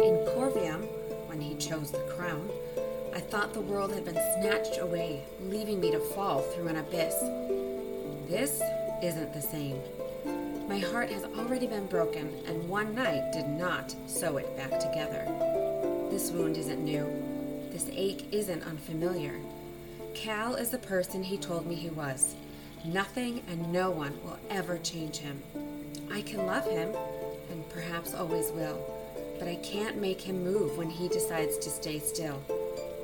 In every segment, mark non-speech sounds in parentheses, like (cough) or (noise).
In Corvium, when he chose the crown, I thought the world had been snatched away, leaving me to fall through an abyss. This isn't the same. My heart has already been broken, and one night did not sew it back together. This wound isn't new. This ache isn't unfamiliar. Cal is the person he told me he was. Nothing and no one will ever change him. I can love him, and perhaps always will, but I can't make him move when he decides to stay still.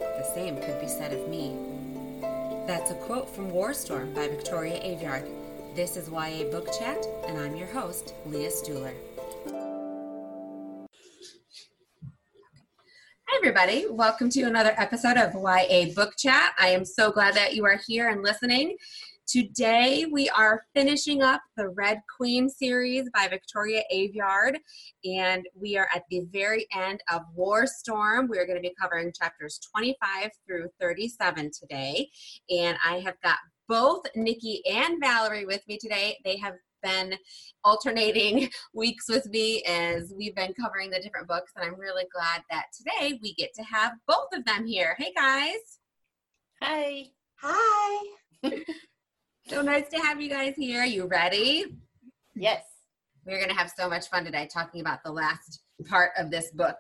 The same could be said of me. That's a quote from Warstorm by Victoria Aveyard. This is YA Book Chat, and I'm your host, Leah Stuhler. Hi, everybody. Welcome to another episode of YA Book Chat. I am so glad that you are here and listening. Today, we are finishing up the Red Queen series by Victoria Aveyard, and we are at the very end of War Storm. We're going to be covering chapters 25 through 37 today, and I have got both Nikki and Valerie with me today. They have been alternating (laughs) weeks with me as we've been covering the different books, and I'm really glad that today we get to have both of them here. Hey, guys. Hi. Hi. (laughs) So nice to have you guys here. You ready? Yes. We're going to have so much fun today talking about the last part of this book.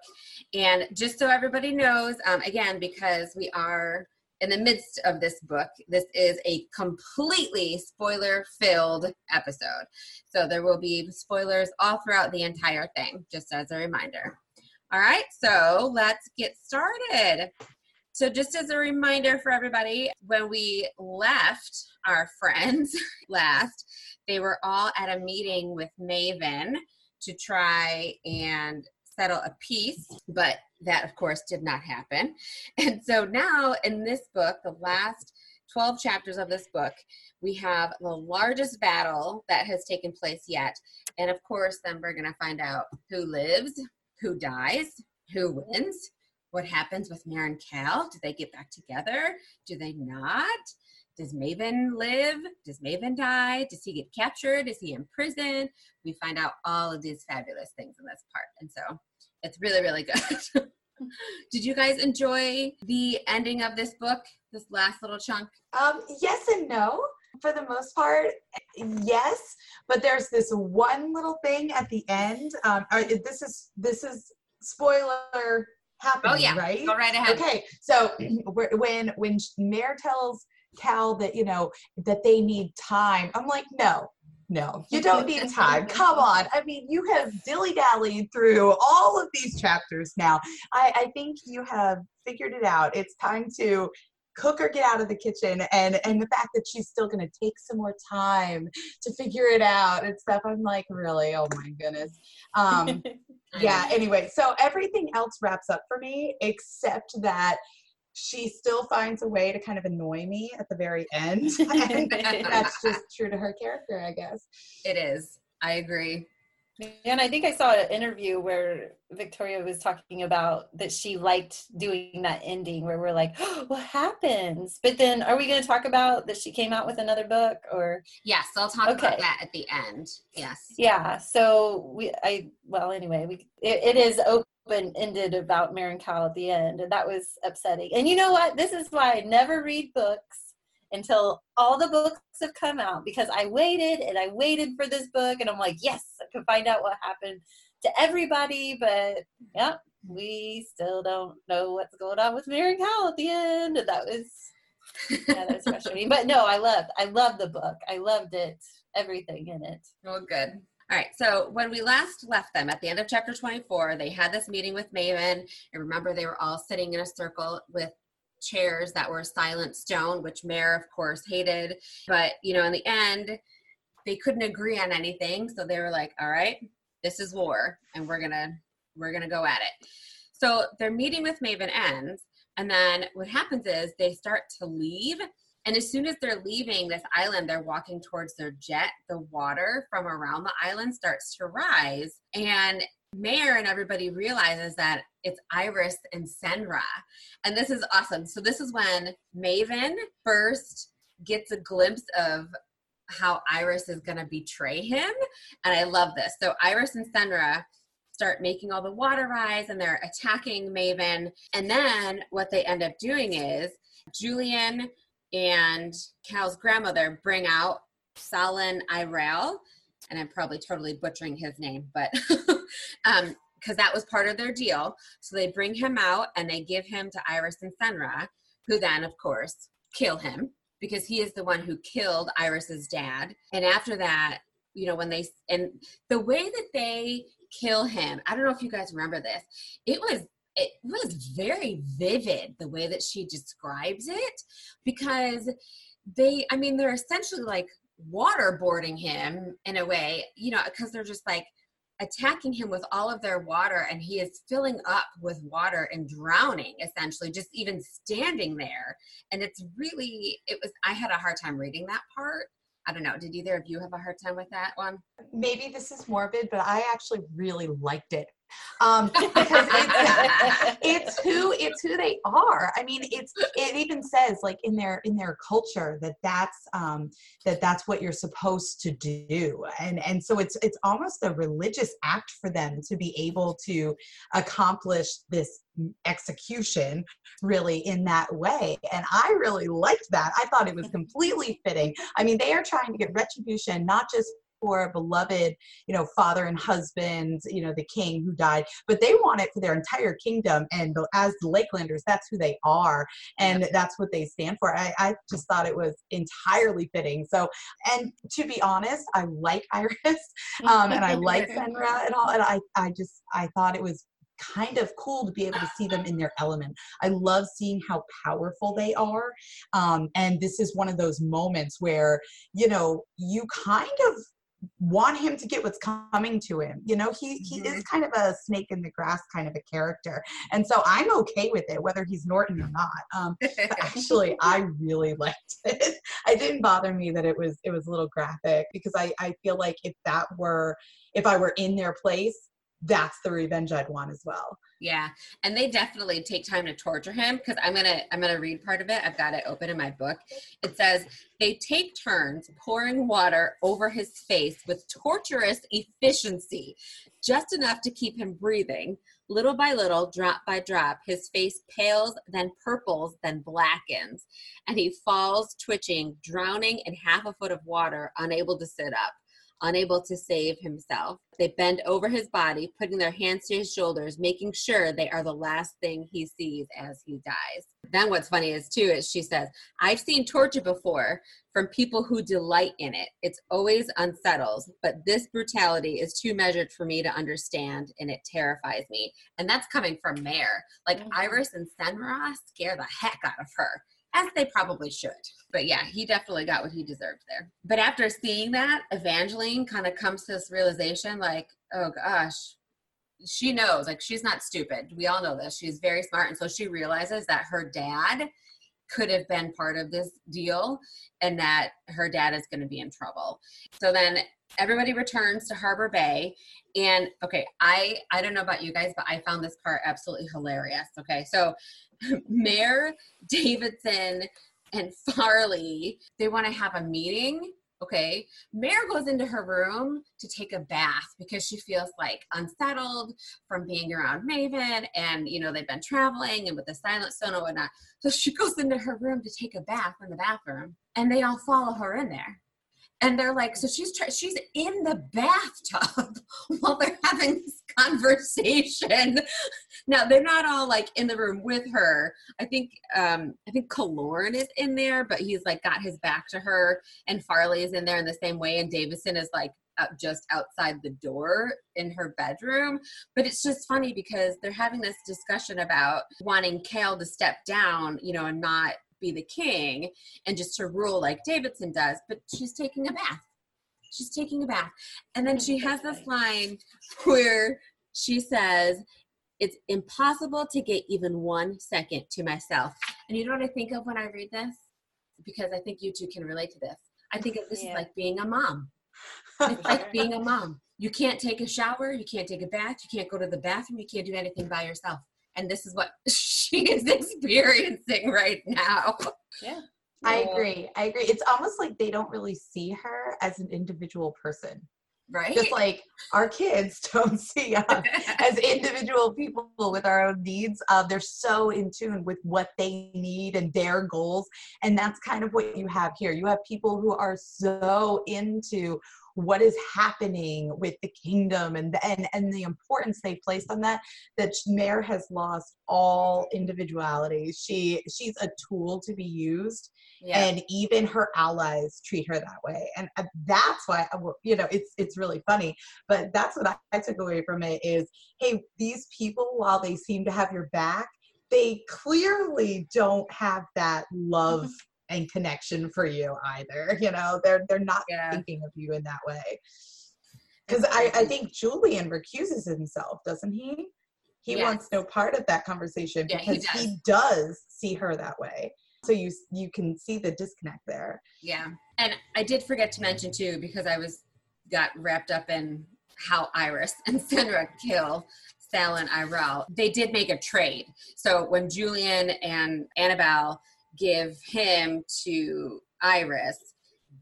And just so everybody knows, um, again, because we are in the midst of this book, this is a completely spoiler filled episode. So there will be spoilers all throughout the entire thing, just as a reminder. All right, so let's get started. So, just as a reminder for everybody, when we left our friends (laughs) last, they were all at a meeting with Maven to try and settle a peace, but that, of course, did not happen. (laughs) And so now in this book, the last 12 chapters of this book, we have the largest battle that has taken place yet. And of course, then we're going to find out who lives, who dies, who wins what happens with Mare Cal? Do they get back together? Do they not? Does Maven live? Does Maven die? Does he get captured? Is he in prison? We find out all of these fabulous things in this part. And so it's really, really good. (laughs) Did you guys enjoy the ending of this book, this last little chunk? Um, yes and no. For the most part, yes. But there's this one little thing at the end. Um, this is this is spoiler happening, oh, yeah. right? Go right ahead. Okay, so (clears throat) when when Mare tells Cal that you know that they need time, I'm like, no, no, you don't (laughs) need time. Come on. I mean, you have dilly dallied through all of these chapters now. I, I think you have figured it out. It's time to cook or get out of the kitchen and and the fact that she's still going to take some more time to figure it out and stuff i'm like really oh my goodness um (laughs) yeah anyway so everything else wraps up for me except that she still finds a way to kind of annoy me at the very end. (laughs) And (laughs) that's just true to her character i guess. It is. I agree and I think I saw an interview where Victoria was talking about that she liked doing that ending where we're like, oh, what happens? But then are we going to talk about that she came out with another book or? Yes, I'll talk okay. about that at the end. Yes. Yeah. So we, I, well, anyway, we, it, it is open ended about Mare and at the end. And that was upsetting. And you know what? This is why I never read books until all the books have come out because I waited and I waited for this book and I'm like, yes, Can find out what happened to everybody, but yeah, we still don't know what's going on with Mary Cal at the end. And that was yeah, that's frustrating. but no, I loved I loved the book. I loved it, everything in it. Oh good. All right, so when we last left them at the end of chapter 24, they had this meeting with Maven. And remember, they were all sitting in a circle with chairs that were silent stone, which Mare, of course, hated. But, you know, in the end, they couldn't agree on anything. So they were like, all right, this is war and we're to, we're to go at it. So their meeting with Maven ends. And then what happens is they start to leave. And as soon as they're leaving this island, they're walking towards their jet. The water from around the island starts to rise. And Mare and everybody realizes that it's Iris and Cenra. And this is awesome. So, this is when Maven first gets a glimpse of how Iris is going to betray him. And I love this. So, Iris and Cenra start making all the water rise and they're attacking Maven. And then what they end up doing is Julian and Cal's grandmother bring out Salin Iral, and I'm probably totally butchering his name, but (laughs) um, because that was part of their deal. So they bring him out and they give him to Iris and Cenra, who then, of course, kill him because he is the one who killed Iris's dad. And after that, you know, when they and the way that they kill him, I don't know if you guys remember this. It was it was very vivid the way that she describes it because they I mean they're essentially like waterboarding him in a way, you know, because they're just like attacking him with all of their water and he is filling up with water and drowning essentially just even standing there. And it's really it was i had a hard time reading that part. I don't know. Did either of you have a hard time with that one? Maybe this is morbid but i actually really liked it um, because it's, (laughs) it's who it's who they are. I mean, it's it even says like in their in their culture that that's um, that that's what you're supposed to do, and and so it's it's almost a religious act for them to be able to accomplish this execution really in that way. And i really liked that. I thought it was completely fitting. I mean they are trying to get retribution not just for a beloved, you know, father and husband, you know, the king who died, but they want it for their entire kingdom. And as the Lakelanders, that's who they are, and that's what they stand for. I, I just thought it was entirely fitting. So, and to be honest, I like (laughs) Iris, um, and I (laughs) like Senra and all, and I, I just, I thought it was kind of cool to be able to see them in their element. I love seeing how powerful they are. Um, and this is one of those moments where, you know, you kind of want him to get what's coming to him. You know, he he mm-hmm. is kind of a snake in the grass kind of a character, and so I'm okay with it whether he's Nortan or not. Um, (laughs) actually, I really (laughs) liked it. It didn't bother me that it was it was a little graphic because I I feel like if that were if I were in their place, that's the revenge I'd want as well. Yeah. And they definitely take time to torture him because I'm gonna I'm gonna read part of it. I've got it open in my book. It says they take turns pouring water over his face with torturous efficiency, just enough to keep him breathing. Little by little, drop by drop, his face pales, then purples, then blackens, and he falls, twitching, drowning in half a foot of water, unable to sit up unable to save himself. They bend over his body, putting their hands to his shoulders, making sure they are the last thing he sees as he dies. Then what's funny is too is she says, I've seen torture before from people who delight in it. It's always unsettles, but this brutality is too measured for me to understand and it terrifies me. And that's coming from Mare. Like mm-hmm. Iris and Cenra scare the heck out of her as they probably should. But yeah, he definitely got what he deserved there. But after seeing that, Evangeline kind of comes to this realization like, oh gosh, she knows, like, she's not stupid. We all know this. She's very smart. And so she realizes that her dad could have been part of this deal and that her dad is going to be in trouble. So then everybody returns to Harbor Bay and okay, I I don't know about you guys but I found this part absolutely hilarious. Okay. So Mare Davidson and Farley, they want to have a meeting. Okay. Mare goes into her room to take a bath because she feels like unsettled from being around Maven and, you know, they've been traveling and with the silent stone and whatnot. So she goes into her room to take a bath in the bathroom and they all follow her in there and they're like so she's try- she's in the bathtub (laughs) while they're having this conversation. (laughs) Now they're not all like in the room with her. I think um i think Kaloran is in there but he's like got his back to her and farley is in there in the same way. And davison is like just outside the door in her bedroom. But it's just funny because they're having this discussion about wanting Cal to step down, you know, and not be the king and just to rule like Davidson does, but she's taking a bath. She's taking a bath. And then she has this line where she says, It's impossible to get even one second to myself. And you know what I think of when I read this? Because I think you two can relate to this. I think of this yeah. is like being a mom. It's (laughs) like being a mom. You can't take a shower, you can't take a bath, you can't go to the bathroom, you can't do anything by yourself and this is what (laughs) she is experiencing right now. Yeah. I agree. I agree. It's almost like they don't really see her as an individual person. right? Just like our kids (laughs) don't see us (laughs) as individual people with our own needs. Uh, they're so in tune with what they need and their goals. And that's kind of what you have here. You have people who are so into what is happening with the kingdom and the, and and the importance they placed on that that Mare has lost all individuality. She she's a tool to be used yeah. and even her allies treat her that way and uh, that's why uh, you know it's it's really funny but that's what I took away from it is hey these people while they seem to have your back they clearly don't have that love and connection for you either. (laughs) You know, they're they're not yeah. thinking of you in that way. Because I, I think Julian recuses himself, doesn't he? He yes. wants no part of that conversation yeah, because he does. he does see her that way. So you you can see the disconnect there. Yeah, and I did forget to mention too because I was got wrapped up in how Iris (laughs) and Cendra kill Salin Iral. They did make a trade. So when Julian and Anabel give him to Iris,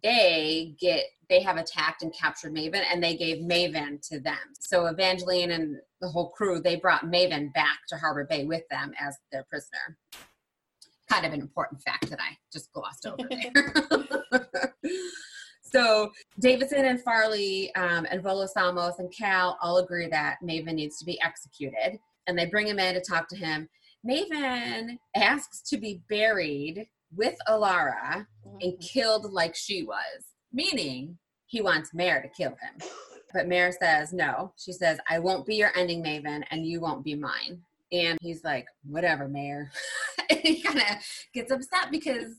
they get they have attacked and captured Maven and they gave Maven to them. So Evangeline and the whole crew, they brought Maven back to Harbor Bay with them as their prisoner. Kind of an important fact that I just glossed over (laughs) there. (laughs) so Davidson and Farley um, and Volo Samos and Cal all agree that Maven needs to be executed. And they bring him in to talk to him. Maven asks to be buried with Elara mm-hmm. and killed like she was, meaning he wants Mare to kill him. But Mare says no. She says, I won't be your ending, Maven, and you won't be mine. And he's like, whatever, Mare. (laughs) and he kind of gets upset because,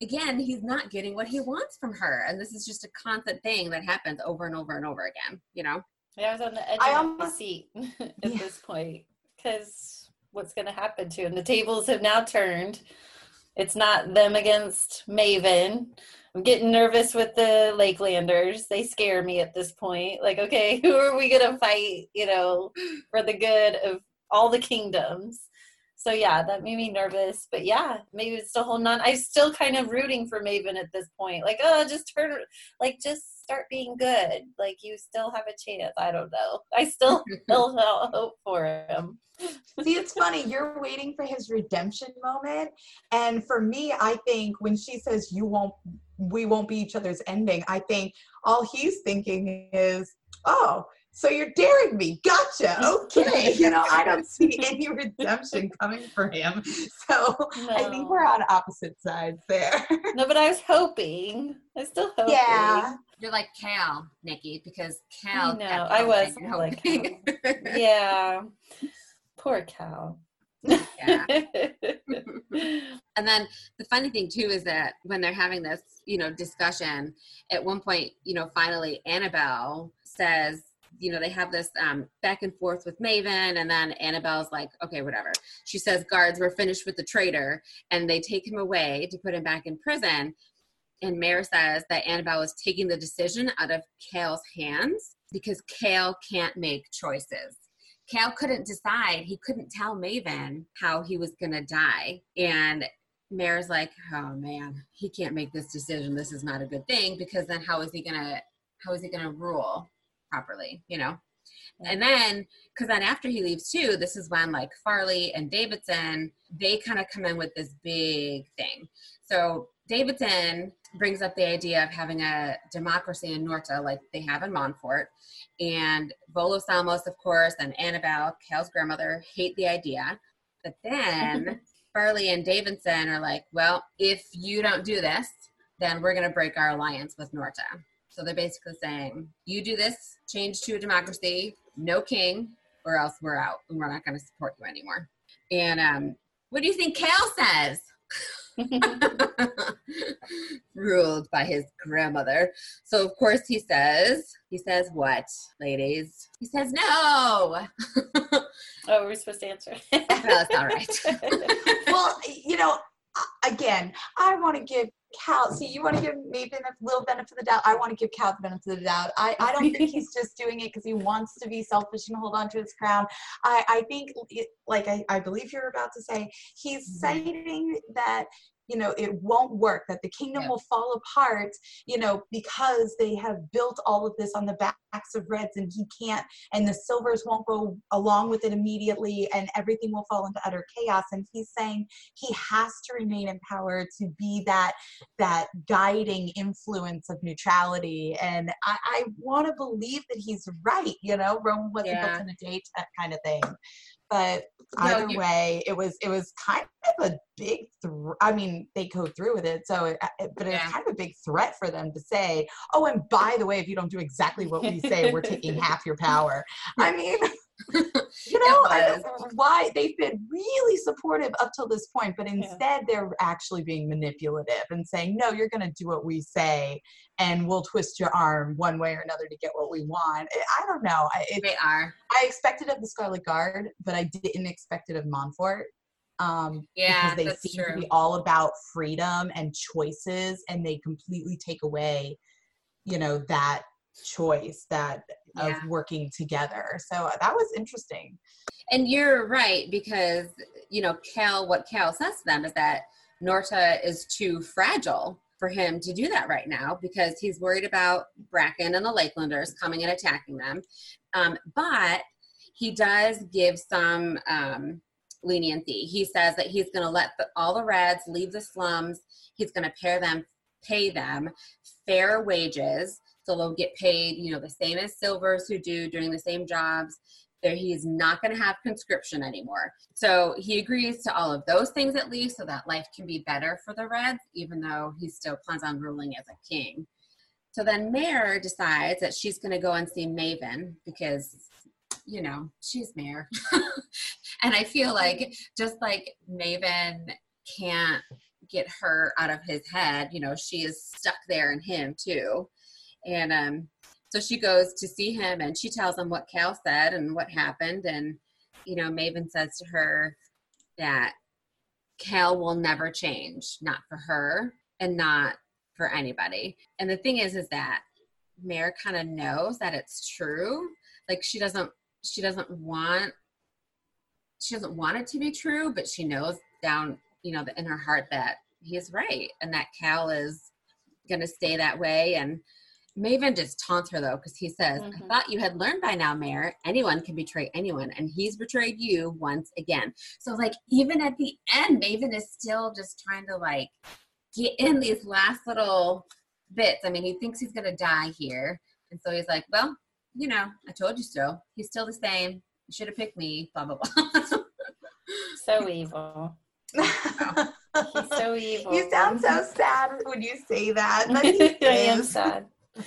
again, he's not getting what he wants from her. And this is just a constant thing that happens over and over and over again, you know? Yeah, I was on the edge I of my seat (laughs) at yeah. this point because what's going to happen to him. The tables have now turned. It's not them against Maven. I'm getting nervous with the Lakelanders. They scare me at this point. Like, okay, (laughs) who are we going to fight, you know, for the good of all the kingdoms? So yeah, that made me nervous. But yeah, maybe it's still holding on. I'm still kind of rooting for Maven at this point. Like, oh, just turn, like, just start being good. Like, you still have a chance. I don't know. (laughs) I still (laughs) still hope for him. See, it's funny. You're waiting for his redemption moment, and for me, I think when she says you won't, we won't be each other's ending. I think all he's thinking is, oh so you're daring me. Gotcha. (laughs) Okay. (laughs) you know, I don't (laughs) see any redemption coming for him. So no. I think we're on opposite sides there. no, but I was hoping. I still hope. Yeah. You're like Cal, Nikki, because Cal. No, I was like, yeah. Poor Cal. Yeah. and then the funny thing too is that when they're having this, you know, discussion, at one point, you know, finally Anabel says, you know, they have this um, back and forth with Maven, and then Anabel's like, okay, whatever. She says, guards, we're finished with the traitor, and they take him away to put him back in prison. And Mare says that Anabel was taking the decision out of Cal's hands because Cal can't make choices. Cal couldn't decide. He couldn't tell Maven how he was going to die. And Mare's like, oh man, he can't make this decision. This is not a good thing because then how is he going to, how is he going to rule? Properly, you know? And then, because then after he leaves too, this is when like Farley and Davidson, they kind of come in with this big thing. So Davidson brings up the idea of having a democracy in Norta like they have in Montfort. And Volo Samos, of course, and Anabel, Cal's grandmother, hate the idea. But then (laughs) Farley and Davidson are like, well, if you don't do this, then we're going to break our alliance with Norta. So they're basically saying, you do this, change to a democracy, no king, or else we're out and we're not going to support you anymore. And um, what do you think Cal says? (laughs) Ruled by his grandmother. So of course he says, he says what, ladies? He says no. oh, we're supposed to answer. (laughs) That's all right. (laughs) well, you know, again, I want to give Cal, see, you want to give me a little benefit of the doubt. I want to give Cal the benefit of the doubt. I, I don't think (laughs) he's just doing it because he wants to be selfish and hold on to his crown. I, I think, like I, I believe you're about to say, he's mm-hmm. citing that you know it won't work that the kingdom Yeah. will fall apart you know because they have built all of this on the backs of reds and he can't and the silvers won't go along with it immediately and everything will fall into utter chaos and he's saying he has to remain in power to be that that guiding influence of neutrality and i, I want to believe that he's right you know rome wasn't Yeah. built in a day that kind of thing but No, either you- way it was it was kind of a big thr i mean they go through with it so it, uh, it- but it's Yeah. kind of a big threat for them to say oh and by the way if you don't do exactly what we say we're taking (laughs) half your power i mean (laughs) you know I- why they've been really supportive up till this point but instead they're actually being manipulative and saying no you're going to do what we say and we'll twist your arm one way or another to get what we want i I don't know I, it, They are. I expected of the Scarlet Guard, but I didn't expect it of Montfort. Um, Yeah, because they seem true. to be all about freedom and choices, and they completely take away, you know, that choice that of working together. So uh, that was interesting. And you're right because you know Cal. What Cal says to them is that Norta is too fragile for him to do that right now because he's worried about Bracken and the Lakelanders coming and attacking them. Um, but he does give some um, leniency. He says that he's going to let the, all the Reds leave the slums. He's going to pair them, pay them fair wages, so they'll get paid, you know, the same as Silvers who do doing the same jobs there he is not going to have conscription anymore. So he agrees to all of those things at least so that life can be better for the reds even though he still plans on ruling as a king. So then Mare decides that she's going to go and see maven because you know she's Mare (laughs) and i feel like just like maven can't get her out of his head you know she is stuck there in him too and um so she goes to see him and she tells him what Cal said and what happened. And, you know, Maven says to her that Cal will never change, not for her and not for anybody. And the thing is, is that Mare kind of knows that it's true. Like she doesn't, she doesn't want, she doesn't want it to be true, but she knows down, you know, in her heart that he is right and that Cal is going to stay that way. And, Maven just taunts her though, because he says, I Mhm. thought you had learned by now, Mare, Anyone can betray anyone, and he's betrayed you once again. So, like, even at the end, Maven is still just trying to, like, get in these last little bits. I mean, he thinks he's going to die here. And so he's like, Well, you know, I told you so. He's still the same. You should have picked me, blah, blah, blah. So evil. (laughs) He's so evil. you sound so sad when you say that. But (laughs) I am sad.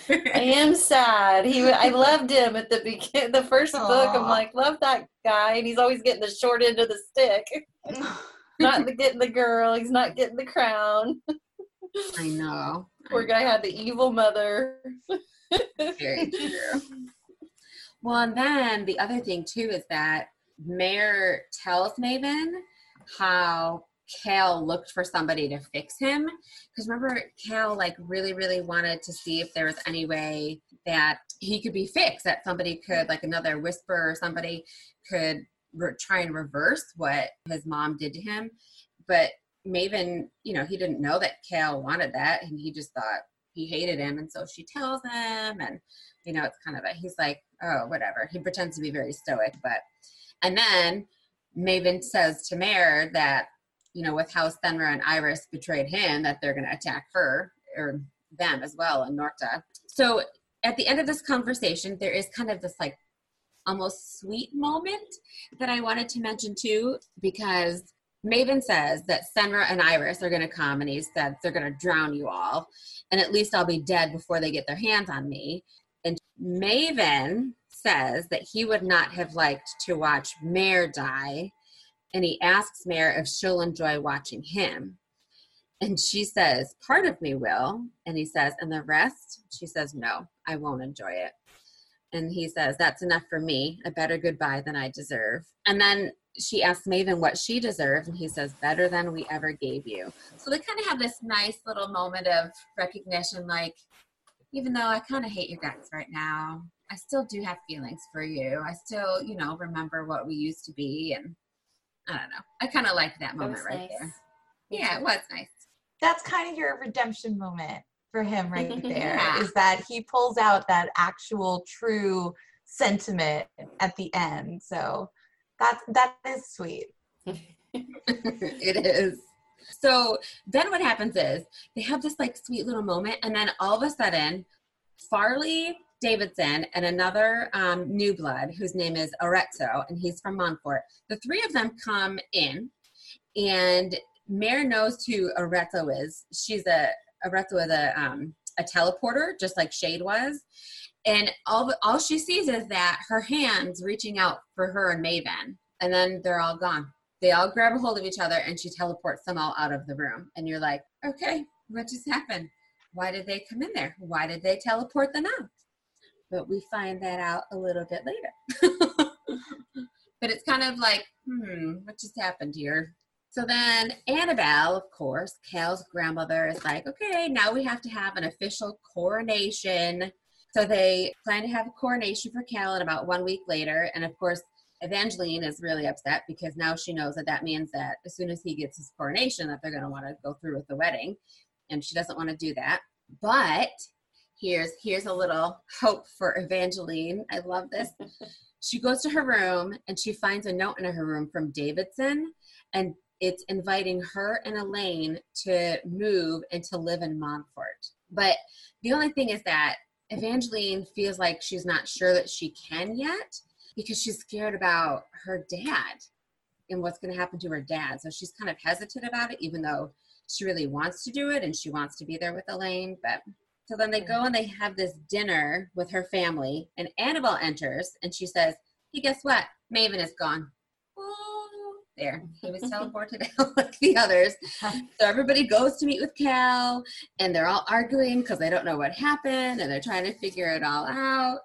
I am sad. He, I loved him at the begin, the first book. I'm like, love that guy, and he's always getting the short end of the stick. (sighs) Not the- getting the girl. He's not getting the crown. I know. Poor guy had the evil mother. Very (laughs) true. Well, and then the other thing too is that Mare tells Maven how Cal looked for somebody to fix him. Because remember, Cal like really, really wanted to see if there was any way that he could be fixed, that somebody could, like another whisper or somebody could re- try and reverse what his mom did to him. But Maven, you know, he didn't know that Cal wanted that, and he just thought he hated him, and so she tells him, and you know, it's kind of a he's like, oh, whatever. He pretends to be very stoic, but and then Maven says to Mare that you know, with how Cenra and Iris betrayed him, that they're going to attack her or them as well in Norta. So at the end of this conversation, there is kind of this like almost sweet moment that I wanted to mention too, because Maven says that Cenra and Iris are going to come, and he said they're going to drown you all, and at least I'll be dead before they get their hands on me. And Maven says that he would not have liked to watch Mare die, and he asks Mare if she'll enjoy watching him. And she says, Part of me will. And he says, And the rest? She says, No, I won't enjoy it. And he says, That's enough for me. A better goodbye than I deserve. And then she asks Maven what she deserves, and he says, Better than we ever gave you. So they kind of have this nice little moment of recognition like, even though I kind of hate your guts right now, I still do have feelings for you. I still, you know, remember what we used to be. And I don't know. I kind of like that That moment was right nice. there. Yeah, it was nice. that's kind of your redemption moment for him right (laughs) there. Yeah. Is that he pulls out that actual true sentiment at the end. So that that is sweet. (laughs) it is. So then what happens is they have this like sweet little moment, and then all of a sudden, Farley Davidson and another um, new blood whose name is Arezzo, and he's from Montfort. The three of them come in, and Mare knows who Arezzo is. She's a Arezzo is a um, a teleporter, just like Shade was. And all all she sees is that her hands reaching out for her and Maven, and then they're all gone they all grab a hold of each other and she teleports them all out of the room and you're like okay what just happened why did they come in there why did they teleport them out but we find that out a little bit later. (laughs) But it's kind of like hmm what just happened here? So then anabel of course cal's grandmother is like okay now we have to have an official coronation. So they plan to have a coronation for cal and about one week later and of course Evangeline is really upset because now she knows that that means that as soon as he gets his coronation that they're going to want to go through with the wedding and she doesn't want to do that. But here's here's a little hope for Evangeline. I love this. (laughs) she goes to her room and she finds a note in her room from Davidson and it's inviting her and Elane to move and to live in Montfort. But the only thing is that Evangeline feels like she's not sure that she can yet because she's scared about her dad and what's going to happen to her dad. So she's kind of hesitant about it, even though she really wants to do it and she wants to be there with Elane. But so then they go and they have this dinner with her family, and Anabel enters and she says, Hey, guess what? Maven is gone. Oh, there. He was (laughs) teleported (laughs) out like the others. (laughs) So everybody goes to meet with Cal, and they're all arguing because they don't know what happened and they're trying to figure it all out.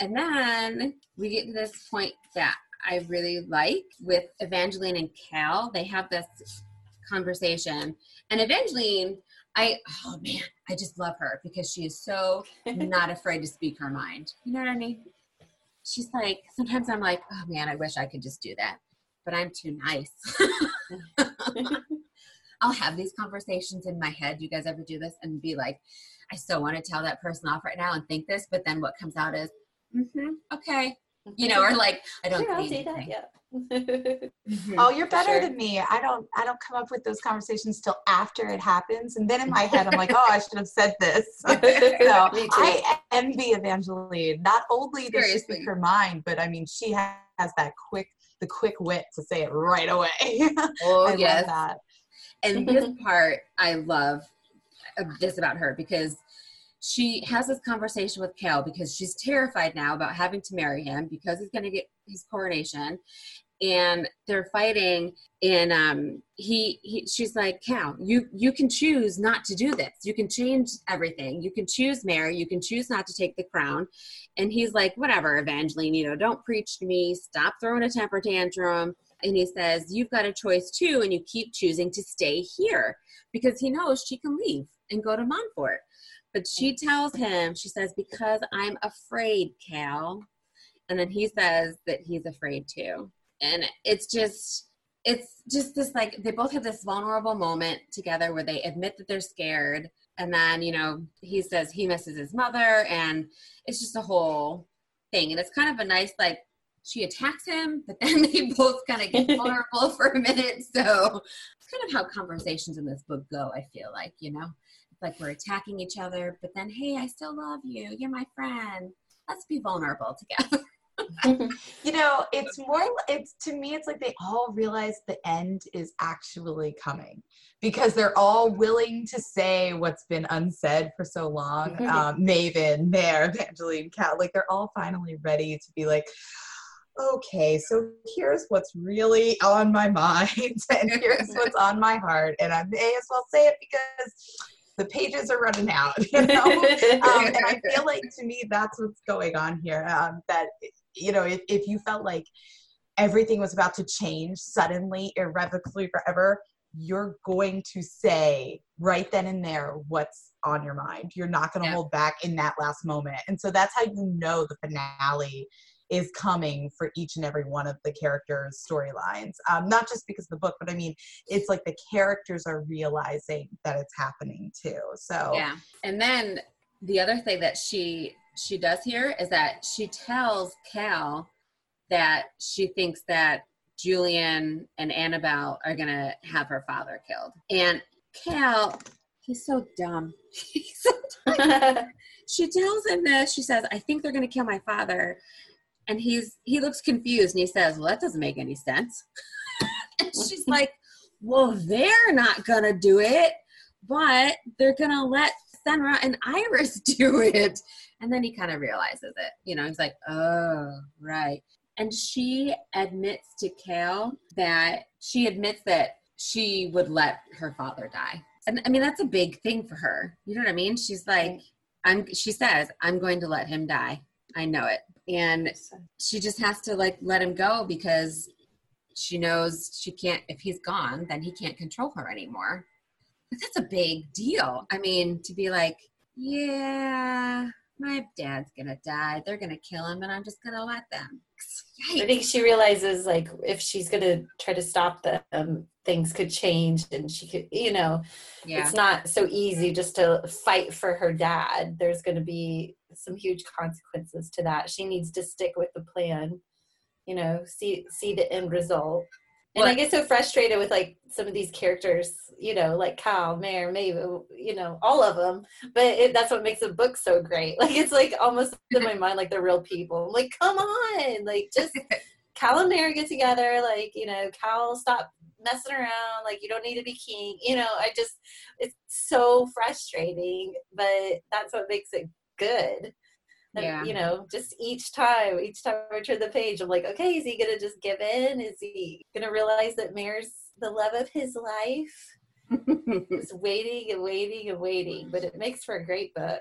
And then we get to this point that I really like with Evangeline and Cal. They have this conversation. And Evangeline, I, oh man, I just love her because she is so (laughs) not afraid to speak her mind. You know what I mean? She's like, sometimes I'm like, oh man, I wish I could just do that, but I'm too nice. (laughs) I'll have these conversations in my head. You guys ever do this and be like, I so want to tell that person off right now and think this, but then what comes out is, mm-hmm, okay, you know, or (laughs) like I don't I'll say do that. anything. Yeah. Mhm. Oh, you're better Sure. than me. I don't I don't come up with those conversations till after it happens. And then in my head I'm like, (laughs) oh, I should have said this. (laughs) (laughs) so I envy Evangeline. Not only does she Seriously. speak her mind, but I mean she has that quick the quick wit to say it right away. Oh I yes, and this part I love uh, this about her because she has this conversation with Cal because she's terrified now about having to marry him because he's going to get his coronation. And they're fighting and um he, he she's like Cal you you can choose not to do this. You can change everything. You can choose marry. You can choose not to take the crown. And he's like whatever Evangeline you know don't preach to me. Stop throwing a temper tantrum. And he says you've got a choice too and you keep choosing to stay here because he knows she can leave and go to Montfort but she tells him she says because i'm afraid cal. And then he says that he's afraid too. And it's just it's just this like they both have this vulnerable moment together where they admit that they're scared. And then you know he says he misses his mother and it's just a whole thing. And it's kind of a nice like she attacks him but (laughs) then they both kind of get (laughs) vulnerable for a minute. So it's kind of how conversations in this book go i feel like you know like we're attacking each other but then hey i still love you you're my friend let's be vulnerable together (laughs) You know, it's more it's to me it's like they all realize the end is actually coming because they're all willing to say what's been unsaid for so long. Um, Maven, Mare, Evangeline, Cal, like they're all finally ready to be like, okay, so here's what's really on my (laughs) mind and here's (laughs) what's on my heart. And I may as well say it because the pages are running out, (laughs) you know? (laughs) um, and I feel like to me that's what's going on here. Um, that you know, if, if you felt like everything was about to change suddenly, irrevocably, forever, you're going to say right then and there what's on your mind. You're not going to Yeah. hold back in that last moment, and so that's how you know the finale is coming for each and every one of the characters' storylines. Um, not just because of the book, but I mean, it's like the characters are realizing that it's happening too. So yeah, and then the other thing that she she does here is that she tells Cal that she thinks that Julian and Anabel are gonna have her father killed, and Cal, he's so dumb. (laughs) he's so dumb. (laughs) she tells him this. She says, "I think they're gonna kill my father." And he's he looks confused and he says well that doesn't make any sense. (laughs) And she's like well they're not gonna do it but they're gonna let cenra and iris (laughs) do it. And then he kind of realizes it you know he's like oh right. And she admits to Cal that she admits that she would let her father die. And i mean that's a big thing for her. You know what i mean? She's like i'm she says i'm going to let him die. I know it and she just has to like let him go because she knows she can't if he's gone then he can't control her anymore. But that's a big deal. I mean to be like yeah my dad's gonna die. They're gonna kill him and i'm just gonna let them. Yikes. i think she realizes like if she's gonna try to stop them things could change and she could you know yeah. it's not so easy just to fight for her dad. There's gonna be some huge consequences to that. She needs to stick with the plan, you know, see see the end result. And? I get so frustrated with like some of these characters, you know, like Cal, Mare, Maeve, you know, all of them. But it, that's what makes the book so great. (laughs) Like it's like almost in my mind like they're real people. I'm like, come on, like just (laughs) Cal and Mare get together. Like you know, Cal stop messing around. Like you don't need to be king. You know, I just it's so frustrating. But that's what makes it good. And, yeah. you know, just each time, each time I turn the page, I'm like, okay, is he gonna just give in? Is he gonna realize that Mare's the love of his life? (laughs) Just waiting and waiting and waiting, but it makes for a great book.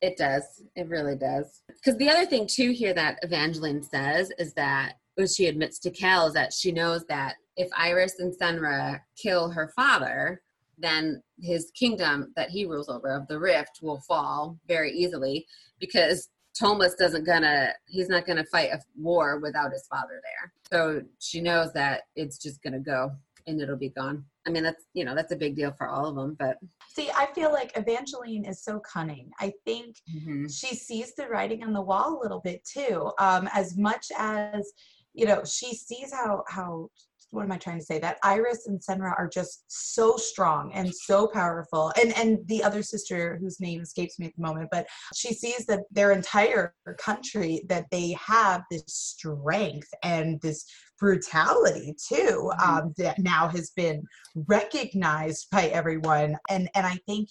It does. It really does. Because the other thing too here that Evangeline says is that what she admits to Cal is that she knows that if Iris and Cenra kill her father, then his kingdom that he rules over of the rift will fall very easily because Ptolemus doesn't gonna he's not gonna fight a war without his father there. So she knows that it's just gonna go and it'll be gone. I mean that's you know that's a big deal for all of them. But see, I feel like Evangeline is so cunning. I think mm-hmm. she sees the writing on the wall a little bit too. Um, as much as you know, she sees how how what am I trying to say? That Iris and Cenra are just so strong and so powerful. And and the other sister whose name escapes me at the moment, but she sees that their entire country that they have this strength and this brutality too mm-hmm. um, that now has been recognized by everyone. And and I think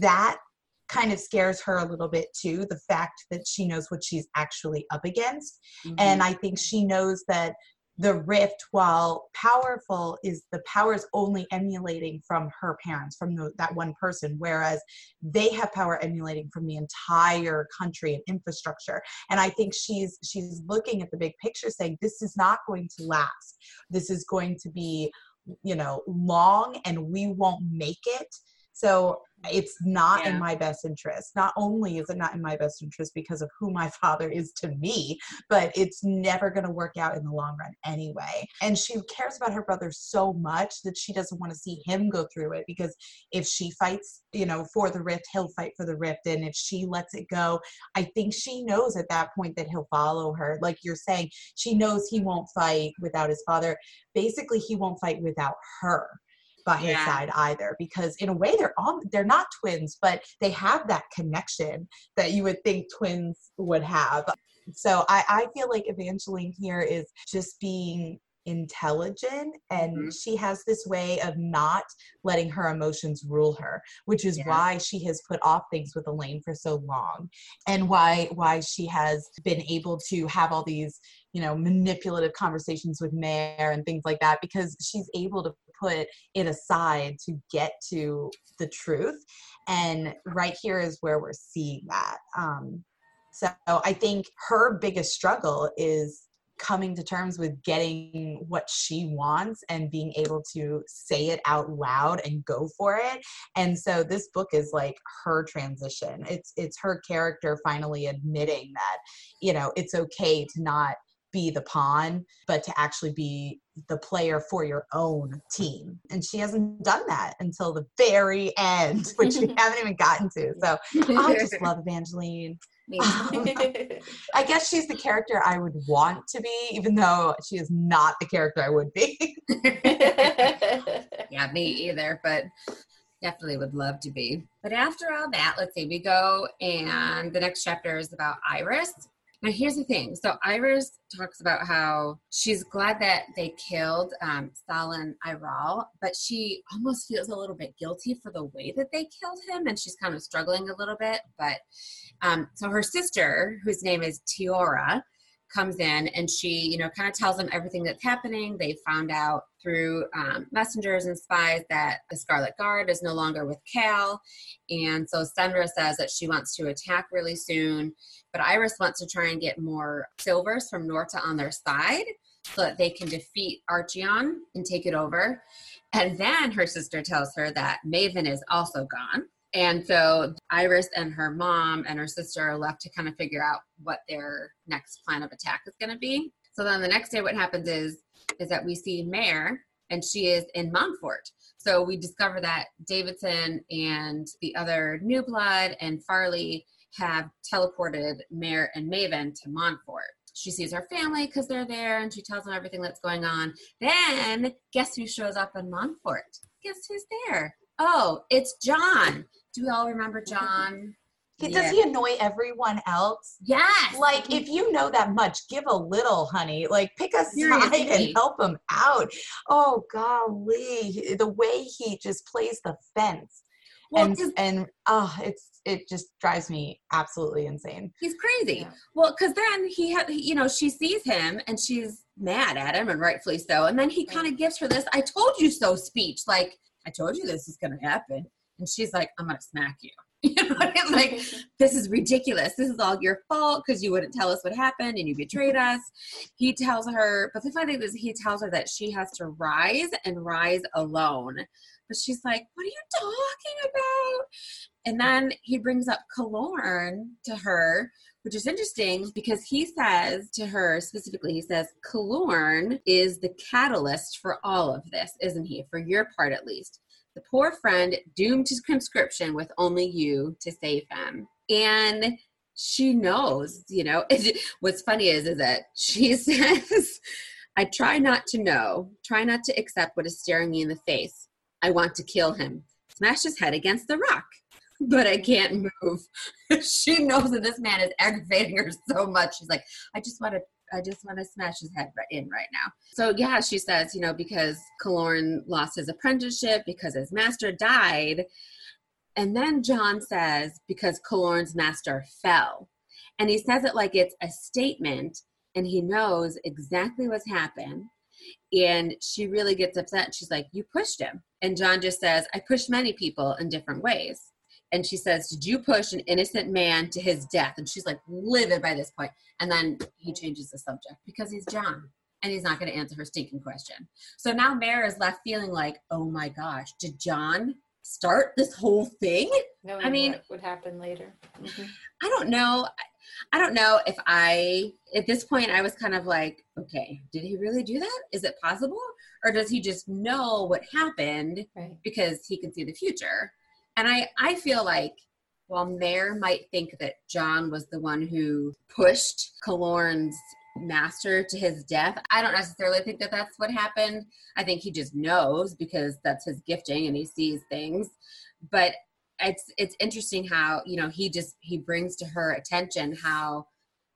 that kind of scares her a little bit too the fact that she knows what she's actually up against mm-hmm. and i think she knows that the rift while powerful is the power is only emulating from her parents from the, that one person whereas they have power emulating from the entire country and infrastructure. And i think she's she's looking at the big picture saying this is not going to last. This is going to be you know long and we won't make it. So it's not yeah. in my best interest. Not only is it not in my best interest because of who my (laughs) father is to me, but it's never going to work out in the long run anyway. And she cares about her brother so much that she doesn't want to see him go through it because if she fights, you know, for the rift, he'll fight for the rift. And if she lets it go, I think she knows at that point that he'll follow her. Like you're saying, she knows he won't fight without his father. Basically, he won't fight without her by his yeah. side either because in a way they're all they're not twins but they have that connection that you would think twins would have so I, I feel like evangeline here is just being intelligent and mm-hmm. she has this way of not letting her emotions rule her which is yeah. why she has put off things with elane for so long and why why she has been able to have all these you know manipulative conversations with Mare and things like that because she's able to put it aside to get to the truth and right here is where we're seeing that um, so i think her biggest struggle is coming to terms with getting what she wants and being able to say it out loud and go for it and so this book is like her transition. It's it's her character finally admitting that you know it's okay to not be the pawn, but to actually be the player for your own team. And she hasn't done that until the very end, (laughs) which we haven't even gotten to. So I just (laughs) love Evangeline. Um, (laughs) I guess she's the character I would want to be, even though she is not the character I would be. yeah, me either, but definitely would love to be. But after all that, let's see, we go and the next chapter is about Iris. Now, here's the thing. So, Iris talks about how she's glad that they killed um, Salin Iral, but she almost feels a little bit guilty for the way that they killed him, and she's kind of struggling a little bit. But um, so, her sister, whose name is Tiora, comes in and she, you know, kind of tells them everything that's happening. They found out through um, messengers and spies that the Scarlet Guard is no longer with Cal. And so Cenra says that she wants to attack really soon. But Iris wants to try and get more silvers from Norta on their side so that they can defeat Archeon and take it over. And then her sister tells her that Maven is also gone. And so Iris and her mom and her sister are left to kind of figure out what their next plan of attack is going to be. So then the next day, what happens is is that we see Mare, and she is in Montfort. So we discover that Davidson and the other New Blood and Farley have teleported Mare and Maven to Montfort. She sees her family because they're there and she tells them everything that's going on. Then, guess who shows up in Montfort? Guess who's there? Oh, it's Jon. Do we all remember (laughs) Jon? He, yeah. Does he annoy everyone else? Yes. Like, if you know that much, give a little, honey. Like, pick a side and help him out. Oh, golly. The way he just plays the fence. Well, and and oh, it's it just drives me absolutely insane. He's crazy. Yeah. Well, because then he had, you know, she sees him and she's mad at him, and rightfully so. And then he kind of gives her this "I told you so" speech, like "I told you this is going to happen," and she's like, "I'm going to smack you." (laughs) You know, like this is ridiculous. This is all your fault because you wouldn't tell us what happened and you betrayed us. He tells her, but the funny thing is, he tells her that she has to rise and rise alone. But she's like, "What are you talking about?" And then he brings up Kilorn to her, which is interesting because he says to her specifically, he says, Kilorn is the catalyst for all of this, isn't he? For your part at least the poor friend doomed to conscription with only you to save him. And she knows, you know, (laughs) what's funny is, is that she (laughs) says, I try not to know, try not to accept what is staring me in the face. I want to kill him, smash his head against the rock, but I can't move. (laughs) she knows that this man is aggravating her so much. She's like, I just want to I just want to smash his head right in right now. So yeah, she says, you know, because Kilorn lost his apprenticeship, because his master died. And then Jon says, because Kilorn's master fell. And he says it like it's a statement and he knows exactly what's happened. And she really gets upset. She's like, You pushed him. And Jon just says, I pushed many people in different ways and she says, Did you push an innocent man to his death? And she's like livid by this point. And then he changes the subject because he's Jon and he's not going to answer her stinking question. So now Mare is left feeling like, Oh my gosh, did Jon start this whole thing? I mean, what would happen later. Mm-hmm. I don't know. I don't know if I, at this point, I was kind of like, okay, did he really do that? Is it possible? Or does he just know what happened right. because he can see the future? And I, I feel like while Mare might think that Jon was the one who pushed Kilorn's master to his death, I don't necessarily think that that's what happened. I think he just knows because that's his gifting and he sees things. But it's it's interesting how you know he just he brings to her attention how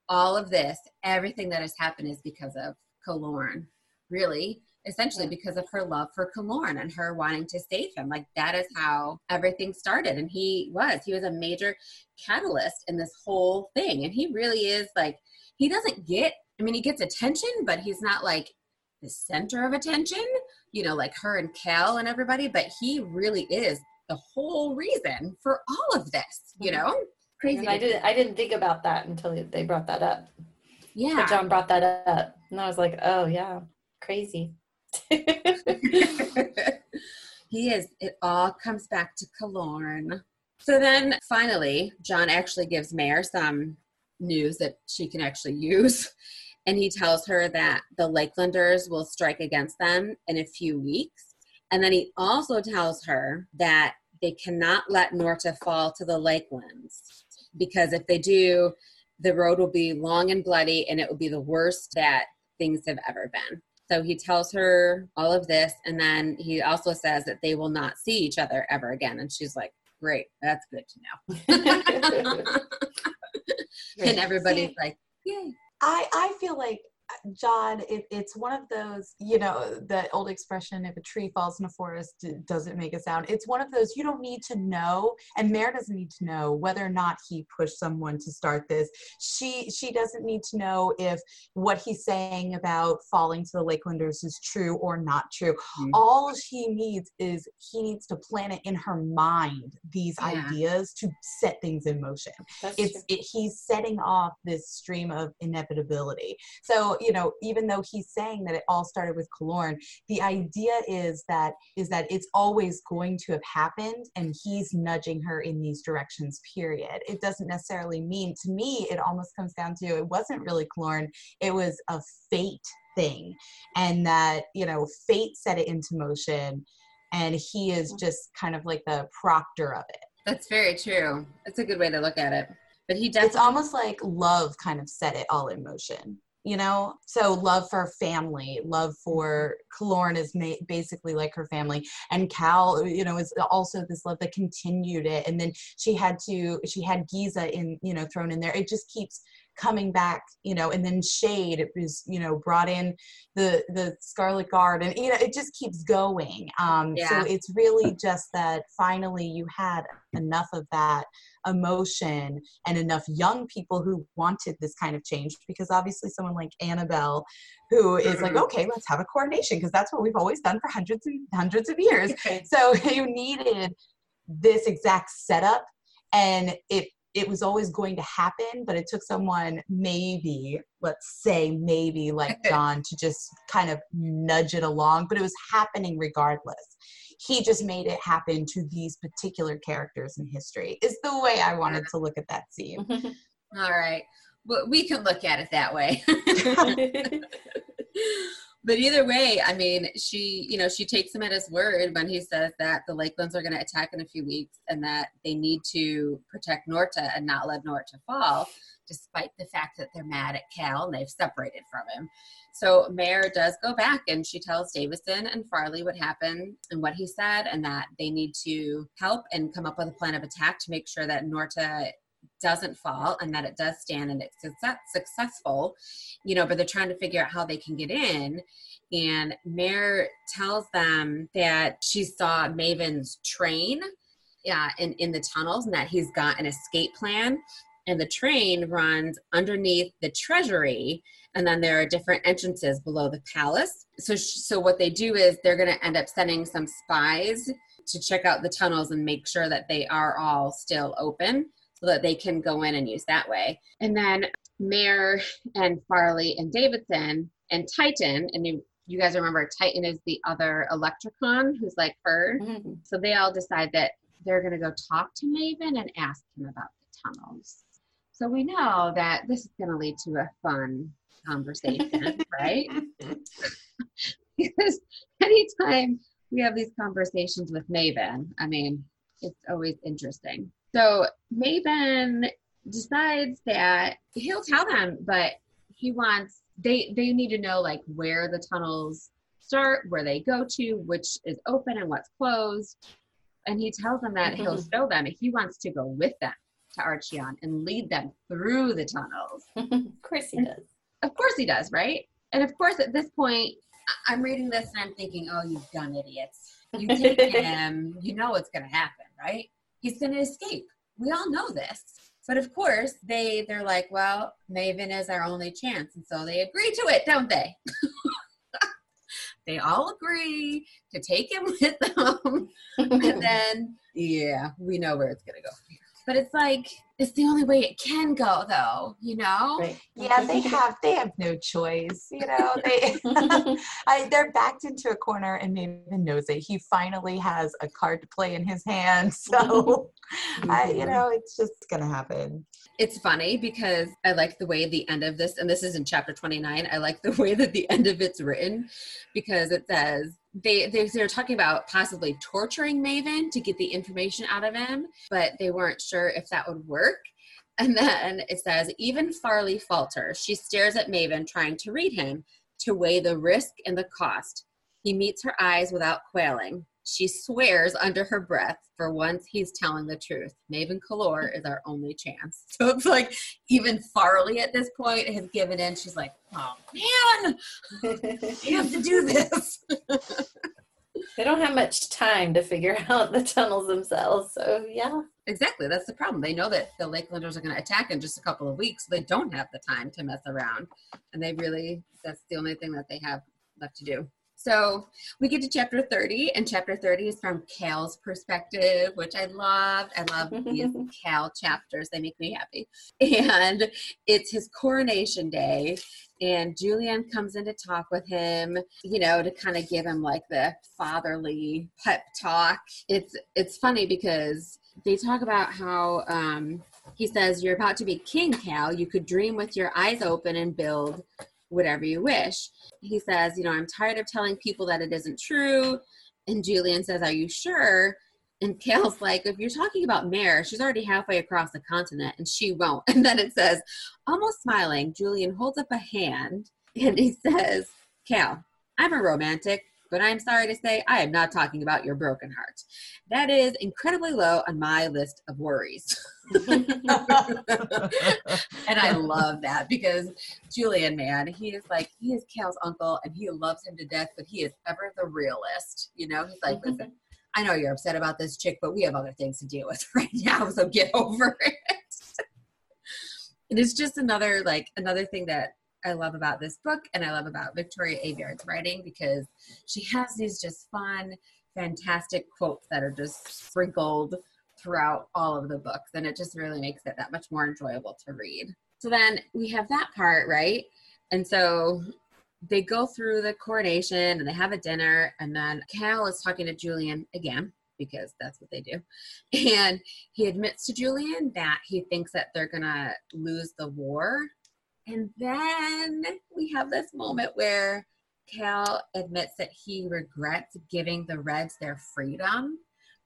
all of this, everything that has happened, is because of Kilorn, really essentially because of her love for Kilorn and her wanting to save him. Like that is how everything started. And he was, he was a major catalyst in this whole thing. And he really is like, he doesn't get, I mean, he gets attention, but he's not like the center of attention, you know, like her and Cal and everybody, but he really is the whole reason for all of this, you know? Crazy. And I didn't I didn't think about that until they brought that up. Yeah. But Jon brought that up, and I was like, oh yeah, crazy. (laughs) he is. It all comes back to Kilorn. So then finally, Jon actually gives Mare some news that she can actually use. (laughs) And he tells her that the Lakelanders will strike against them in a few weeks. And then he also tells her that they cannot let Norta fall to the Lakelands because if they do, the road will be long and bloody and it will be the worst that things have ever been. So he tells her all of this, and then he also says that they will not see each other ever again. And she's like, Great, that's good to know. (laughs) (laughs) and everybody's See, like, Yay. I I feel like Jon, it, it's one of those, you know, the old expression, if a tree falls in a forest, it doesn't make a sound. It's one of those, you don't need to know, and Mare doesn't need to know whether or not he pushed someone to start this. She she doesn't need to know if what he's saying about falling to the Lakelanders is true or not true. Mhm. All she needs is he needs to plant it in her mind, these Yeah. ideas to set things in motion That's it's it, he's setting off this stream of inevitability so you know even though he's saying that it all started with Kilorn, the idea is that is that it's always going to have happened and he's nudging her in these directions period. It doesn't necessarily mean to me it almost comes down to it wasn't really Kilorn, it was a fate thing. And that you know fate set it into motion and he is mm-hmm. just kind of like the proctor of it. That's very true. That's a good way to look at it. But he definitely it's almost like love kind of set it all in motion you know? So love for family love for mm-hmm. Kilorn is ma- basically like her family and cal uh, you know is also this love that continued it and then she had to she had gisa in you know thrown in there. It just keeps coming back you know and then shade is you know brought in the the scarlet guard and you know it just keeps going um Yeah. so it's really just that finally you had enough of that emotion and enough young people who wanted this kind of change because obviously someone like anabel who is like Mhm. okay let's have a coronation because that's what we've always done for hundreds and hundreds of years (laughs) so (laughs) you needed this exact setup and it it was always going to happen but it took someone maybe let's say maybe like (laughs) jon to just kind of nudge it along but it was happening regardless he just made it happen to these particular characters in history is the way i wanted to look at that scene (laughs) all right. Well, we can look at it that way. (laughs) but either way, I mean, she, you know, she takes him at his word when he says that the Lakelands are going to attack in a few weeks and that they need to protect Norta and not let Norta fall, despite the fact that they're mad at Cal and they've separated from him. So Mare does go back and she tells Davidson and Farley what happened and what he said, and that they need to help and come up with a plan of attack to make sure that Norta doesn't fall and that it does stand and it's successful, you know, but they're trying to figure out how they can get in. And Mare tells them that she saw Maven's train yeah, in, in the tunnels and that he's got an escape plan. And the train runs underneath the treasury and then there are different entrances below the palace. So, so what they do is they're going to end up sending some spies to check out the tunnels and make sure that they are all still open so that they can go in and use that way. And then Mare and Farley and Davidson and Tyton, and you, you guys remember Tyton is the other Electricon who's like her. Mhm. So they all decide that they're going to go talk to Maven and ask him about the tunnels. So we know that this is going to lead to a fun conversation, (laughs) right? because anytime we have these conversations with Maven, I mean, it's always interesting. So Maven decides that he'll tell them, but he wants they they need to know like where the tunnels start, where they go to, which is open and what's closed. And he tells them that he'll show them. He wants to go with them to Archeon and lead them through the tunnels. (laughs) of course he does. Of course he does, right? And of course, at this point, I'm reading this and I'm thinking, oh, you dumb idiots. You take (laughs) him, you know what's going to happen, right? He's going to escape. We all know this. But of course, they they're like, well, Maven is our only chance, and so they agree to it, don't they? (laughs) they all agree to take him (laughs) with them, and (laughs) then yeah, we know where it's gonna go. But it's like it's the only way it can go though you know Right. Yeah, they (laughs) have they have no choice. You know, (laughs) they (laughs) I, they're backed into a corner, and Maven knows it. He finally has a card to play in his hand, so I, you know, it's just gonna happen. it's funny because I like the way the end of this, and this is in chapter 29. I like the way that the end of it's written because it says they, they they're talking about possibly torturing Maven to get the information out of him, but they weren't sure if that would work. And then it says, even Farley falters. She stares at Maven, trying to read him, to weigh the risk and the cost. He meets her eyes without quailing. She swears under her breath, for once he's telling the truth. Maven Calore is our only chance. (laughs) So it's like even Farley at this point has given in. She's like, oh man, you have to do this. (laughs) they don't have much time to figure (laughs) out the tunnels themselves. So yeah. exactly. That's the problem. They know that the Lakelanders are going to attack in just a couple of weeks. They don't have the time to mess around. And they really, that's the only thing that they have left to do. So we get to chapter 30, and chapter 30 is from Cal's perspective, which I love. I love these (laughs) Cal chapters, they make me happy. And it's his coronation day, and Julian comes in to talk with him, you know, to kind of give him like the fatherly pep talk. It's it's funny because they talk about how um, he says, You're about to be king, Cal. You could dream with your eyes open and build whatever you wish. He says, You know, I'm tired of telling people that it isn't true. And Julian says, Are you sure? And Cal's like, If you're talking about Mare, she's already halfway across the continent and she won't. (laughs) And then it says, almost smiling, Julian holds up a hand and he says, Cal, I'm a romantic, but I'm sorry to say I am not talking about your broken heart. That is incredibly low on my list of worries. (laughs) and I love that because Julian, man, he is like, he is Cal's uncle and he loves him to death, but he is ever the realist. You know, he's like, listen, mm-hmm. I know you're upset about this chick, but we have other things to deal with (laughs) right now, so get over it. and it's just another, like, another thing that I love about this book and I love about Victoria Aveyard's writing because she has these just fun, fantastic quotes that are just sprinkled throughout all of the books and it just really makes it that much more enjoyable to read. So then we have that part, right? And so they go through the coronation and they have a dinner and then Cal is talking to Julian again because that's what they do. (laughs) And he admits to Julian that he thinks that they're to lose the war. And then we have this moment where Cal admits that he regrets giving the Reds their freedom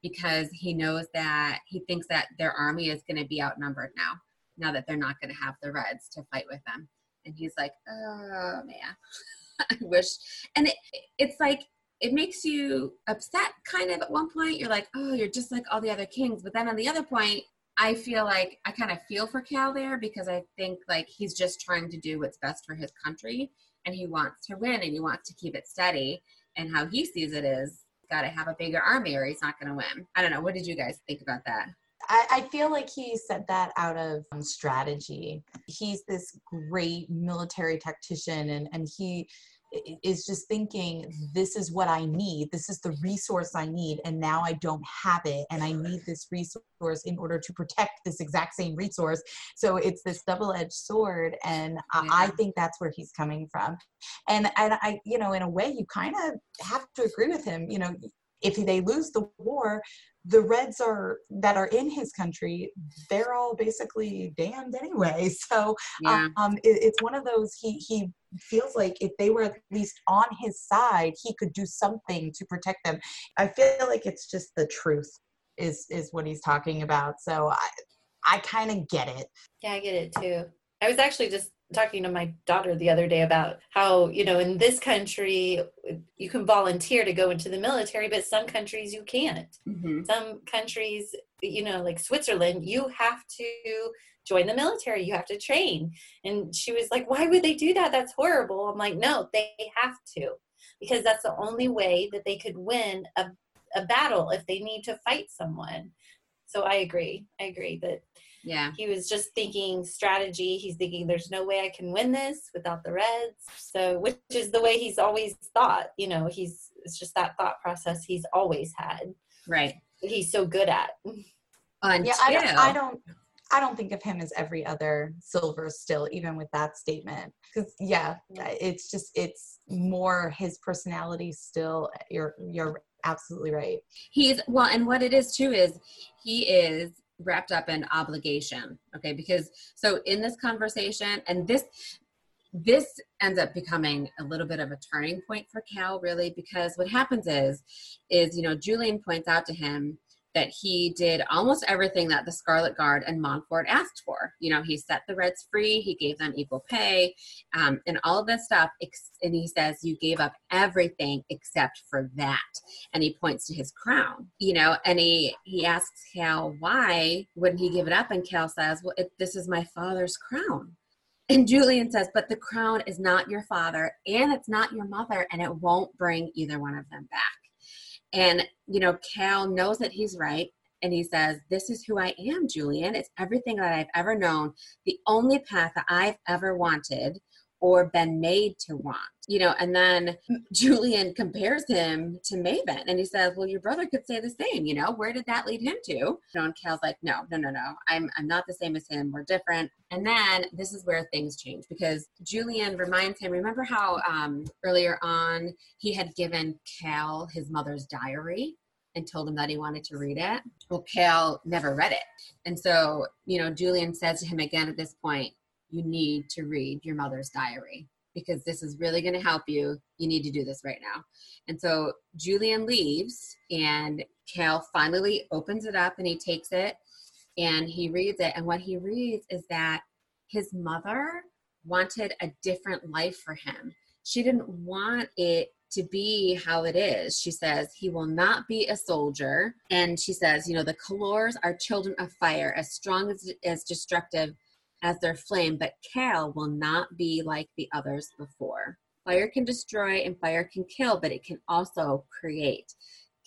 because he knows that he thinks that their army is going to be outnumbered now, now that they're not going to have the Reds to fight with them. And he's like, oh man, (laughs) I wish. And it, it's like, it makes you upset kind of at one point. You're like, oh, you're just like all the other kings. But then on the other point, I feel like I kind of feel for Cal there because I think like he's just trying to do what's best for his country and he wants to win and he wants to keep it steady. And how he sees it is got to have a bigger army or he's not going to win. I don't know. What did you guys think about that? I, I feel like he said that out of um, strategy. He's this great military tactician, and, and he is just thinking, this is what I need. This is the resource I need, and now I don't have it, and I need this resource in order to protect this exact same resource. So it's this double-edged sword, and I, I think that's where he's coming from. And and I, you know, in a way, you kind of have to agree with him. You know, if they lose the war, the Reds are that are in his country, they're all basically damned anyway. (laughs) So Yeah. um, it, it's one of those he he feels like if they were at least on his side, he could do something to protect them. I feel like it's just the truth is is what he's talking about. So I I kind of get it. Yeah, I get it too. I was actually just talking to my daughter the other day about how, you know, in this country, you can volunteer to go into the military, but some countries you can't. hmm Some countries, you know, like Switzerland, you have to join the military, you have to train. And she was like, why would they do that? That's horrible. I'm like, no, they have to, because that's the only way that they could win a, a battle if they need to fight someone. So I agree. I agree that Yeah. he was just thinking strategy. He's thinking there's no way I can win this without the Reds. So, which is the way he's always thought. You know, he's it's just that thought process he's always had. Right. He's so good at. Until, Yeah, I don't I don't I don't think of him as every other silver still, even with that statement. Because yeah, it's just it's more his personality still. You're you're absolutely right. He's well, and what it is too is he is wrapped up in obligation. Okay, because so in this conversation, and this this ends up becoming a little bit of a turning point for Cal, really, because what happens is, is you know, Julian points out to him that he did almost everything that the Scarlet Guard and Montfort asked for. You know, he set the Reds free, he gave them equal pay, um, and all of this stuff. And he says, You gave up everything except for that. And he points to his crown, you know, and he, he asks Cal, Why wouldn't he give it up? And Cal says, Well, it, this is my father's crown. And Julian says, But the crown is not your father and it's not your mother, and it won't bring either one of them back. And, you know, Cal knows that he's right. And he says, This is who I am, Julian. It's everything that I've ever known, the only path that I've ever wanted or been made to want you know and then (laughs) julian compares him to maven and he says well your brother could say the same you know where did that lead him to you know and cal's like no no no no i'm i'm not the same as him we're different and then this is where things change because julian reminds him remember how um, earlier on he had given cal his mother's diary and told him that he wanted to read it. Well, Cal never read it. And so, you know, Julian says to him again at this point, you need to read your mother's diary because this is really going to help you. You need to do this right now. And so Julian leaves, and Cal finally opens it up and he takes it and he reads it. And what he reads is that his mother wanted a different life for him. She didn't want it to be how it is. She says, He will not be a soldier. And she says, You know, the Calores are children of fire, as strong as, as destructive as their flame, but Cal will not be like the others before. Fire can destroy and fire can kill, but it can also create.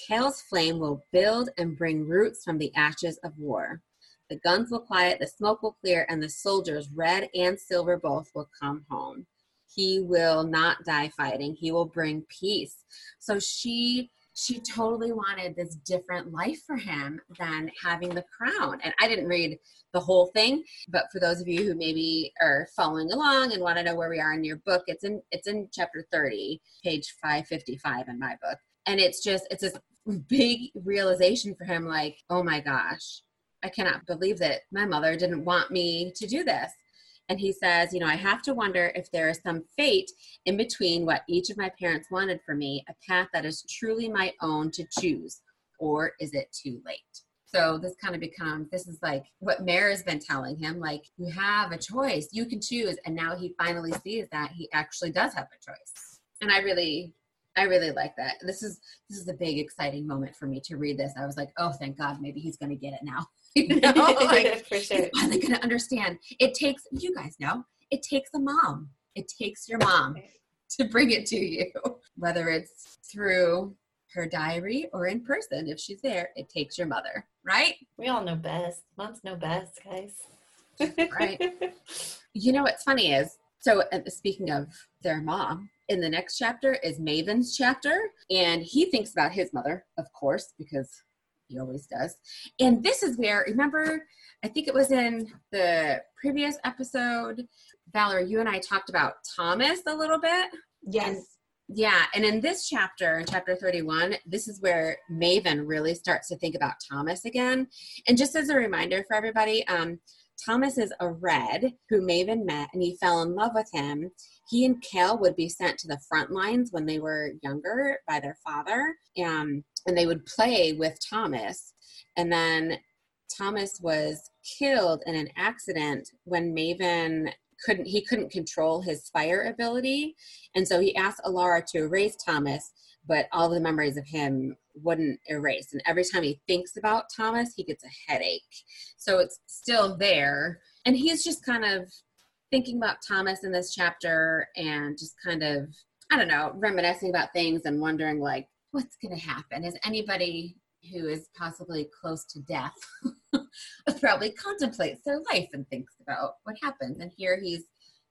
Cal's flame will build and bring roots from the ashes of war. The guns will quiet, the smoke will clear, and the soldiers, red and silver both, will come home. He will not die fighting. He will bring peace. So she she totally wanted this different life for him than having the crown. And I didn't read the whole thing, but for those of you who maybe are following along and want to know where we are in your book, it's in it's in chapter 30, page 555 in my book. And it's just it's this big realization for him like, "Oh my gosh, I cannot believe that my mother didn't want me to do this." And he says, You know, I have to wonder if there is some fate in between what each of my parents wanted for me, a path that is truly my own to choose, or is it too late? So this kind of becomes this is like what Mare has been telling him, like, you have a choice, you can choose. And now he finally sees that he actually does have a choice. And I really I really like that. This is this is a big exciting moment for me to read this. I was like, oh, thank God, maybe he's going to get it now. (laughs) you know, (laughs) like, for sure. He's finally going to understand. It takes you guys know. It takes a mom. It takes your mom to bring it to you, whether it's through her diary or in person. If she's there, it takes your mother, right? We all know best. Moms know best, guys. right. (laughs) You know what's funny is so uh, speaking of their mom, in the next chapter is Maven's chapter, and he thinks about his mother, of course, because he always does. And this is where, remember, I think it was in the previous episode, Valerie, you and I talked about Thomas a little bit. Yes. And, yeah, and in this chapter, in chapter 31, this is where Maven really starts to think about Thomas again. And just as a reminder for everybody, um, Thomas is a red who Maven met and he fell in love with him. He and Cal would be sent to the front lines when they were younger by their father, um, and they would play with Thomas. And then Thomas was killed in an accident when Maven couldn't he couldn't control his fire ability and so he asked elara to erase thomas but all the memories of him wouldn't erase. And every time he thinks about Thomas, he gets a headache. So it's still there. And he's just kind of thinking about Thomas in this chapter and just kind of, I don't know, reminiscing about things and wondering, like, what's going to happen? Is anybody who is possibly close to death (laughs) probably contemplates their life and thinks about what happens? And here he's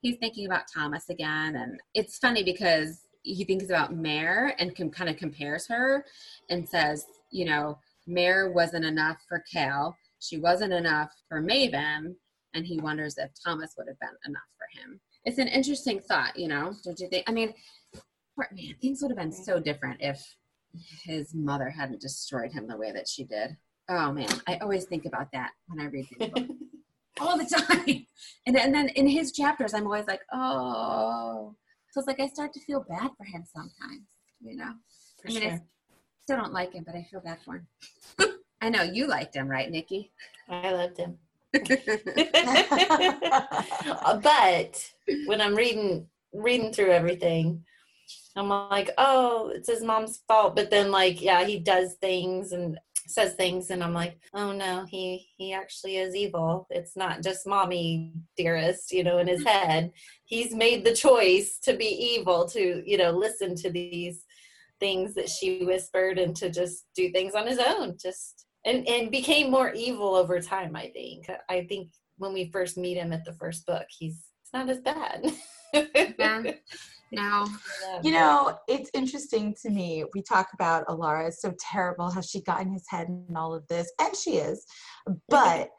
he's thinking about Thomas again. And it's funny because he thinks about Mare and can kind of compares her and says, you know, Mare wasn't enough for Cal. she wasn't enough for Maven, and he wonders if Thomas would have been enough for him. It's an interesting thought, you know. Don't you think? I mean, man, things would have been so different if his mother hadn't destroyed him the way that she did. Oh man, I always think about that when I read these books. (laughs) all the time. And, and then in his chapters, I'm always like, oh. So it's like I start to feel bad for him sometimes, you know? For I mean, sure. I still don't like him, but I feel bad for him. (laughs) I know you liked him, right, Nikki? I loved him. (laughs) but when I'm reading reading through everything, I'm like, oh, it's his mom's fault. But then like, yeah, he does things and says things and I'm like, oh no, he he actually is evil. It's not just mommy dearest, you know, in his head. He's made the choice to be evil, to, you know, listen to these things that she whispered and to just do things on his own. Just and and became more evil over time, I think. I think when we first meet him at the first book, he's it's not as bad. (laughs) Yeah. (laughs) No. You know, it's interesting to me. We talk about Elara is so terrible how she got in his head and all of this, and she is. But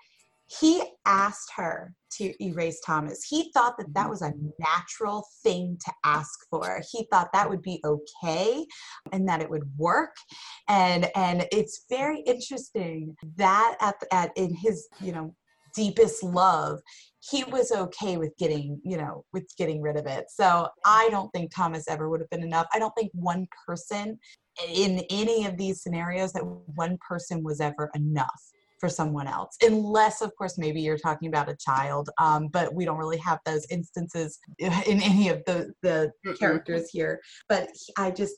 he asked her to erase Thomas. He thought that that was a natural thing to ask for. He thought that would be okay and that it would work. And and it's very interesting that at at in his you know deepest love he was okay with getting you know with getting rid of it. So i don't think thomas ever would have been enough. I don't think one person in any of these scenarios that one person was ever enough for someone else unless of course maybe you're talking about a child um, but we don't really have those instances (laughs) in any of the the characters here. But i just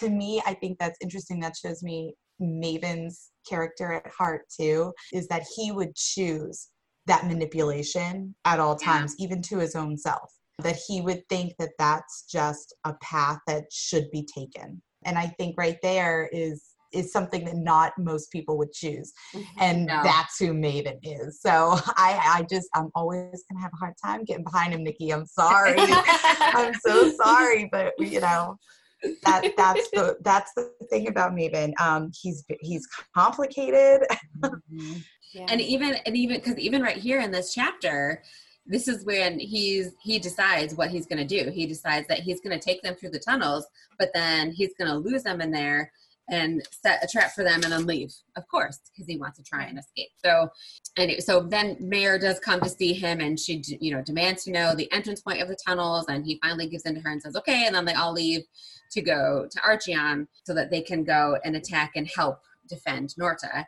to me i think that's interesting. That shows me maven's character at heart too is that he would choose that manipulation at all Yeah. times even to his own self that he would think that that's just a path that should be taken. And i think right there is is something that not most people would choose. Mm-hmm. And No. that's who maven is. So (laughs) i i just i'm always gonna have a hard time getting behind him nikki. I'm sorry. (laughs) (laughs) I'm so sorry but you know that (laughs) that's the that's the thing about maven. Um he's he's complicated. Yeah. (laughs) and even and even because even right here in this chapter this is when he's he decides what he's going to do. He decides that he's going to take them through the tunnels but then he's going to lose them in there and set a trap for them and then leave of course because he wants to try and escape so and it- so then mare does come to see him and she you know demands to know the entrance point of the tunnels and he finally gives in to her and says okay and then they all leave to go to archeon so that they can go and attack and help defend norta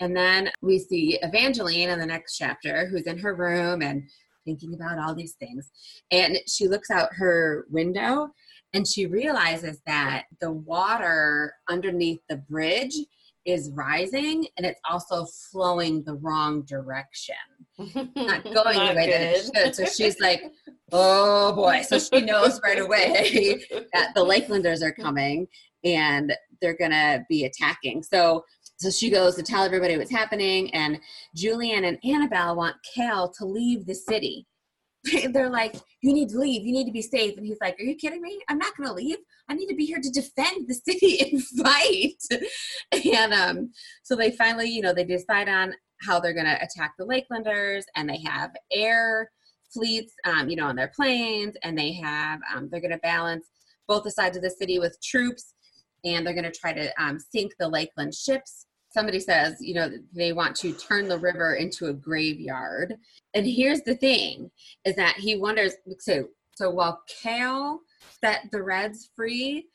and then we see Evangeline in the next chapter, who's in her room and thinking about all these things. And she looks out her window and she realizes that the water underneath the bridge is rising and it's also flowing the wrong direction, not (laughs) going the way that it should. So she's like, oh boy. So she knows right away (laughs) that the Lakelanders are coming and they're gonna be attacking. So so she goes to tell everybody what's happening, and Julian and Anabel want Cal to leave the city. (laughs) They're like, "You need to leave. You need to be safe." And he's like, "Are you kidding me? I'm not going to leave. I need to be here to defend the city (laughs) and fight." and um, so they finally, you know, they decide on how they're going to attack the Lakelanders, and they have air fleets, um, you know, on their planes, and they have um, they're going to balance both the sides of the city with troops, and they're going to try to um, sink the Lakeland ships. Somebody says, you know, they want to turn the river into a graveyard. And here's the thing: is that he wonders. So, so while Cal set the Reds free,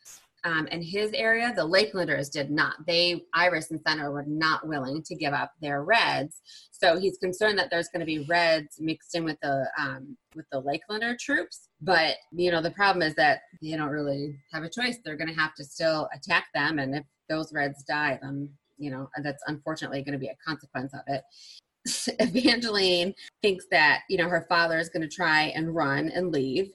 um, in his area, the Lakelanders did not. They, Iris and Cenra, were not willing to give up their Reds. So he's concerned that there's going to be Reds mixed in with the um, with the Lakelander troops. But you know, the problem is that they don't really have a choice. They're going to have to still attack them, and if those Reds die, then you know that's unfortunately going to be a consequence of it. (laughs) Evangeline thinks that you know her father is going to try and run and leave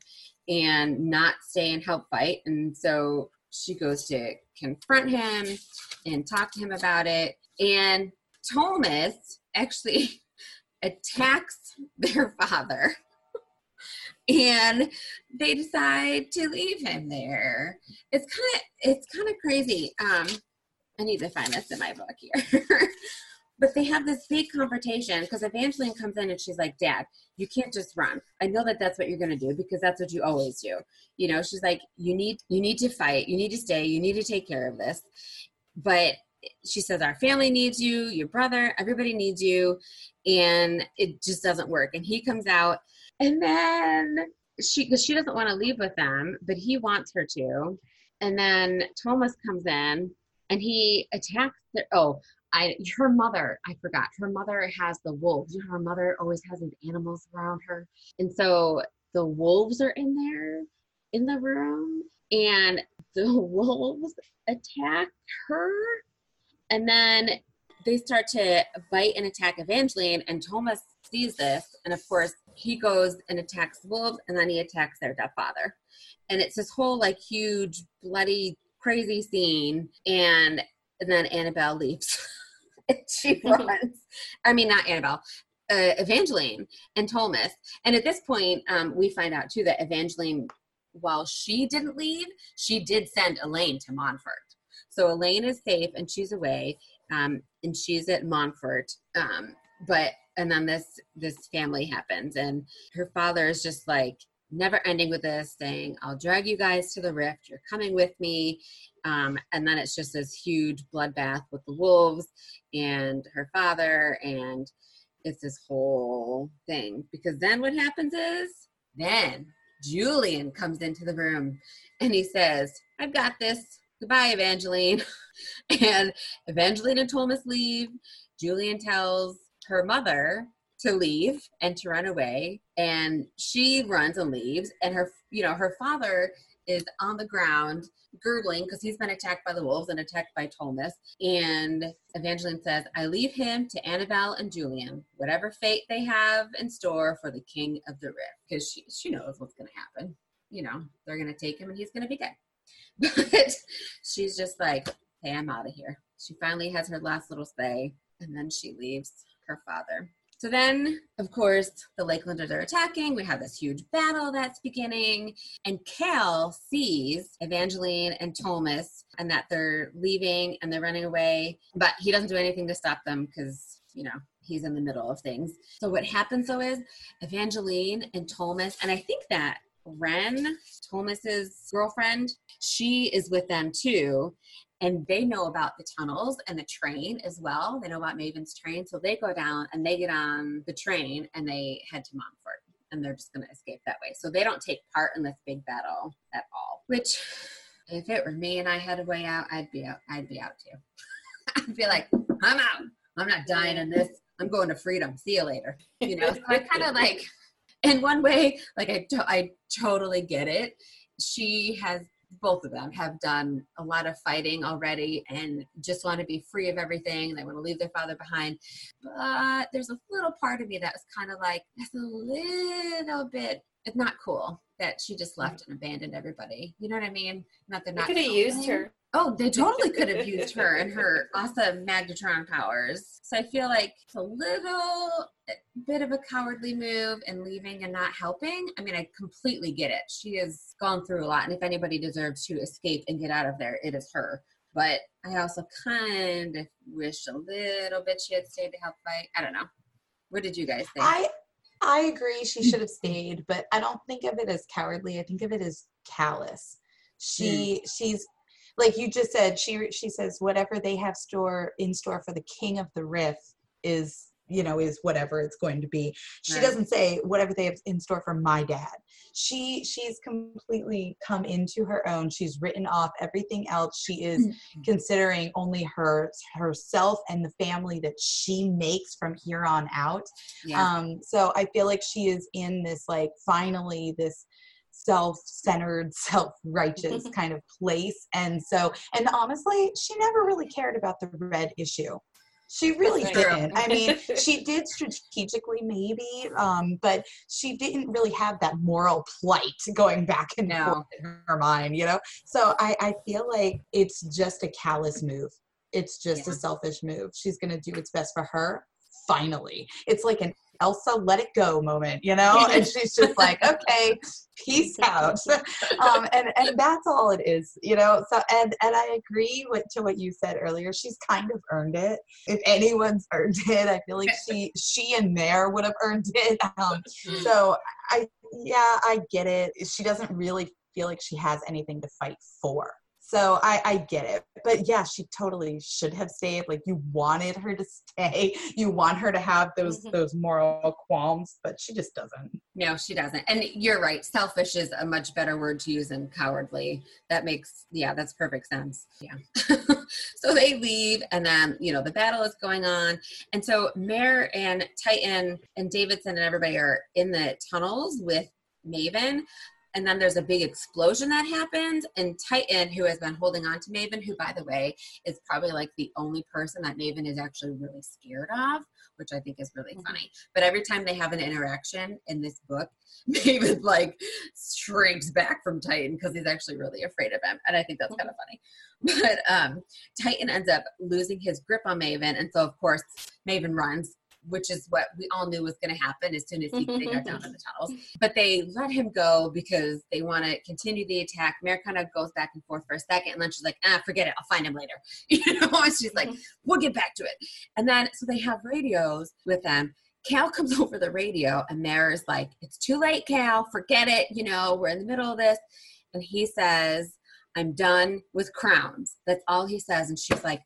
and not stay and help fight and so she goes to confront him and talk to him about it. And ptolemus actually (laughs) attacks their father. (laughs) And they decide to leave him there. It's kind of it's kind of crazy. Um i need to find this in my book here (laughs) but they have this big confrontation because Evangeline comes in and she's like, Dad, you can't just run. I know that that's what you're going to do because that's what you always do. You know, she's like, you need, you need to fight. You need to stay. You need to take care of this. But she says, our family needs you, your brother, everybody needs you. And it just doesn't work. And he comes out and then she, because she doesn't want to leave with them, but he wants her to. And then Ptolemus comes in and he attacks the, oh, I her mother, I forgot. Her mother has the wolves. Her mother always has these animals around her. And so the wolves are in there in the room and (laughs) the wolves attack her and then they start to bite and attack Evangeline and Ptolemus sees this and of course he goes and attacks the wolves and then he attacks their dead father. And it's this whole like huge bloody crazy scene and, and then Anabel leaves. (laughs) she (laughs) runs. I mean, not Anabel, uh, Evangeline and Ptolemus. And at this point, um, we find out too that Evangeline, while she didn't leave, she did send Elane to Montfort. So Elane is safe and she's away, um, and she's at Montfort. Um, but and then this this family happens, and her father is just like never ending with this, saying, "I'll drag you guys to the rift. You're coming with me." Um, and then it's just this huge bloodbath with the wolves and her father, and it's this whole thing. Because then what happens is, then Julian comes into the room and he says, I've got this. Goodbye, Evangeline. (laughs) and Evangeline and Ptolemus leave. Julian tells her mother to leave and to run away and she runs and leaves and her you know her father is on the ground gurgling because he's been attacked by the wolves and attacked by Ptolemus. And Evangeline says, I leave him to Anabel and Julian, whatever fate they have in store for the king of the rift. Because she, she knows what's going to happen. You know, they're going to take him and he's going to be dead. (laughs) But she's just like, hey, I'm out of here. She finally has her last little say and then she leaves her father. So then, of course, the Lakelanders are attacking. We have this huge battle that's beginning. And Cal sees Evangeline and Ptolemus and that they're leaving and they're running away. But he doesn't do anything to stop them because, you know, he's in the middle of things. So what happens though is Evangeline and Ptolemus, and I think that Wren, Ptolemus's girlfriend, she is with them too and they know about the tunnels and the train as well. They know about Maven's train, so they go down and they get on the train and they head to Montfort, and they're just going to escape that way. So they don't take part in this big battle at all. Which, if it were me and I had a way out, I'd be out. I'd be out too. (laughs) I'd be like, I'm out. I'm not dying in this. I'm going to freedom. See you later. You know, so I kind of like, in one way, like I, to- I totally get it. She has both of them have done a lot of fighting already and just want to be free of everything. They want to leave their father behind. But there's a little part of me that was kind of like, that's a little bit, it's not cool that she just mm. left and abandoned everybody. You know what I mean? Not they're They not. could have used her. Oh, they totally could have used her and (laughs) her awesome magnetron powers. So I feel like it's a little eh, bit of a cowardly move and leaving and not helping. I mean, I completely get it. She has gone through a lot, and if anybody deserves to escape and get out of there, it is her. But I also kind of wish a little bit she had stayed to help fight. I don't know. What did you guys think? I I agree she should have stayed, but I don't think of it as cowardly. I think of it as callous. She mm. she's like you just said, she she says whatever they have store in store for the king of the rift is you know is whatever it's going to be. She Right. doesn't say whatever they have in store for my dad. She she's completely come into her own. She's written off everything else. She is considering only her herself and the family that she makes from here on out. Yeah. um so i feel like she is in this like finally this self-centered (laughs) self-righteous (laughs) kind of place. And so and honestly she never really cared about the red issue. She really didn't. I mean (laughs) she did strategically maybe um but she didn't really have that moral plight going back and No. in her mind you know? So i i feel like it's just a callous move. It's just a selfish move. She's going to do what's best for her finally. It's like an Elsa let it go moment, you know? And she's just like, (laughs) okay, peace out. (laughs) Um, and, and that's all it is, you know? So, and, and I agree with, to what you said earlier. She's kind of earned it. If anyone's earned (laughs) it, I feel like she, she and Mare would have earned it. Um, so I, yeah, I get it. She doesn't really feel like she has anything to fight for. So I, I get it. But yeah, she totally should have stayed. Like you wanted her to stay. (laughs) You want her to have those Mhm. those moral qualms, but she just doesn't. No, she doesn't. And you're right. Selfish is a much better word to use than cowardly. That makes, yeah, that's perfect sense. Yeah. (laughs) so they leave, and then, you know, the battle is going on. And so Mare and Tyton and Davidson and everybody are in the tunnels with Maven. And then there's a big explosion that happens. And Tyton, who has been holding on to Maven, who, by the way, is probably like the only person that Maven is actually really scared of, which I think is really Mhm. funny. But every time they have an interaction in this book, (laughs) Maven like shrinks back from Tyton because he's actually really afraid of him. And I think that's kind of funny. (laughs) But um, Tyton ends up losing his grip on Maven. And so, of course, Maven runs, which is what we all knew was going to happen as soon as he, they got down in the tunnels. But they let him go because they want to continue the attack. Mare kind of goes back and forth for a second. And then she's like, ah, forget it. I'll find him later. (laughs) You know, and she's like, mm-hmm. we'll get back to it. And then, so they have radios with them. Cal comes (laughs) over the radio, and Mare is like, It's too late, Cal. Forget it. You know, we're in the middle of this. And he says, I'm done with crowns. That's all he says. And she's like,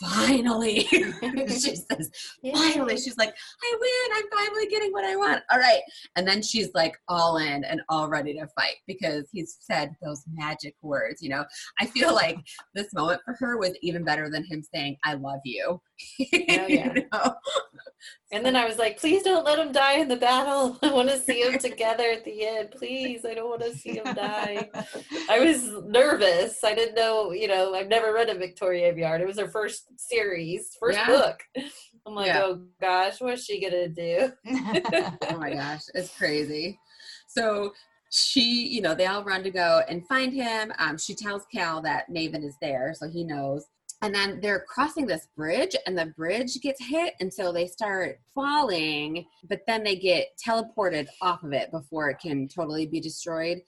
Finally. (laughs) (laughs) she says, Finally. She's like, I win. I'm finally getting what I want. All right. And then she's like all in and all ready to fight because he's said those magic words. You know, I feel (laughs) like this moment for her was even better than him saying, I love you. (laughs) yeah. You know? (laughs) And then I was like, please don't let him die in the battle. (laughs) I want to see him together at the end. Please, I don't want to see him die. I was nervous. I didn't know, you know, I've never read a Victoria Aveyard. It was her first series, first Yeah. book. I'm like, Yeah. oh gosh, what's she gonna do? oh my gosh, it's crazy. So she, you know, they all run to go and find him. Um, she tells Cal that Maven is there, so he knows. And then they're crossing this bridge, and the bridge gets hit, and so they start falling. But then they get teleported off of it before it can totally be destroyed.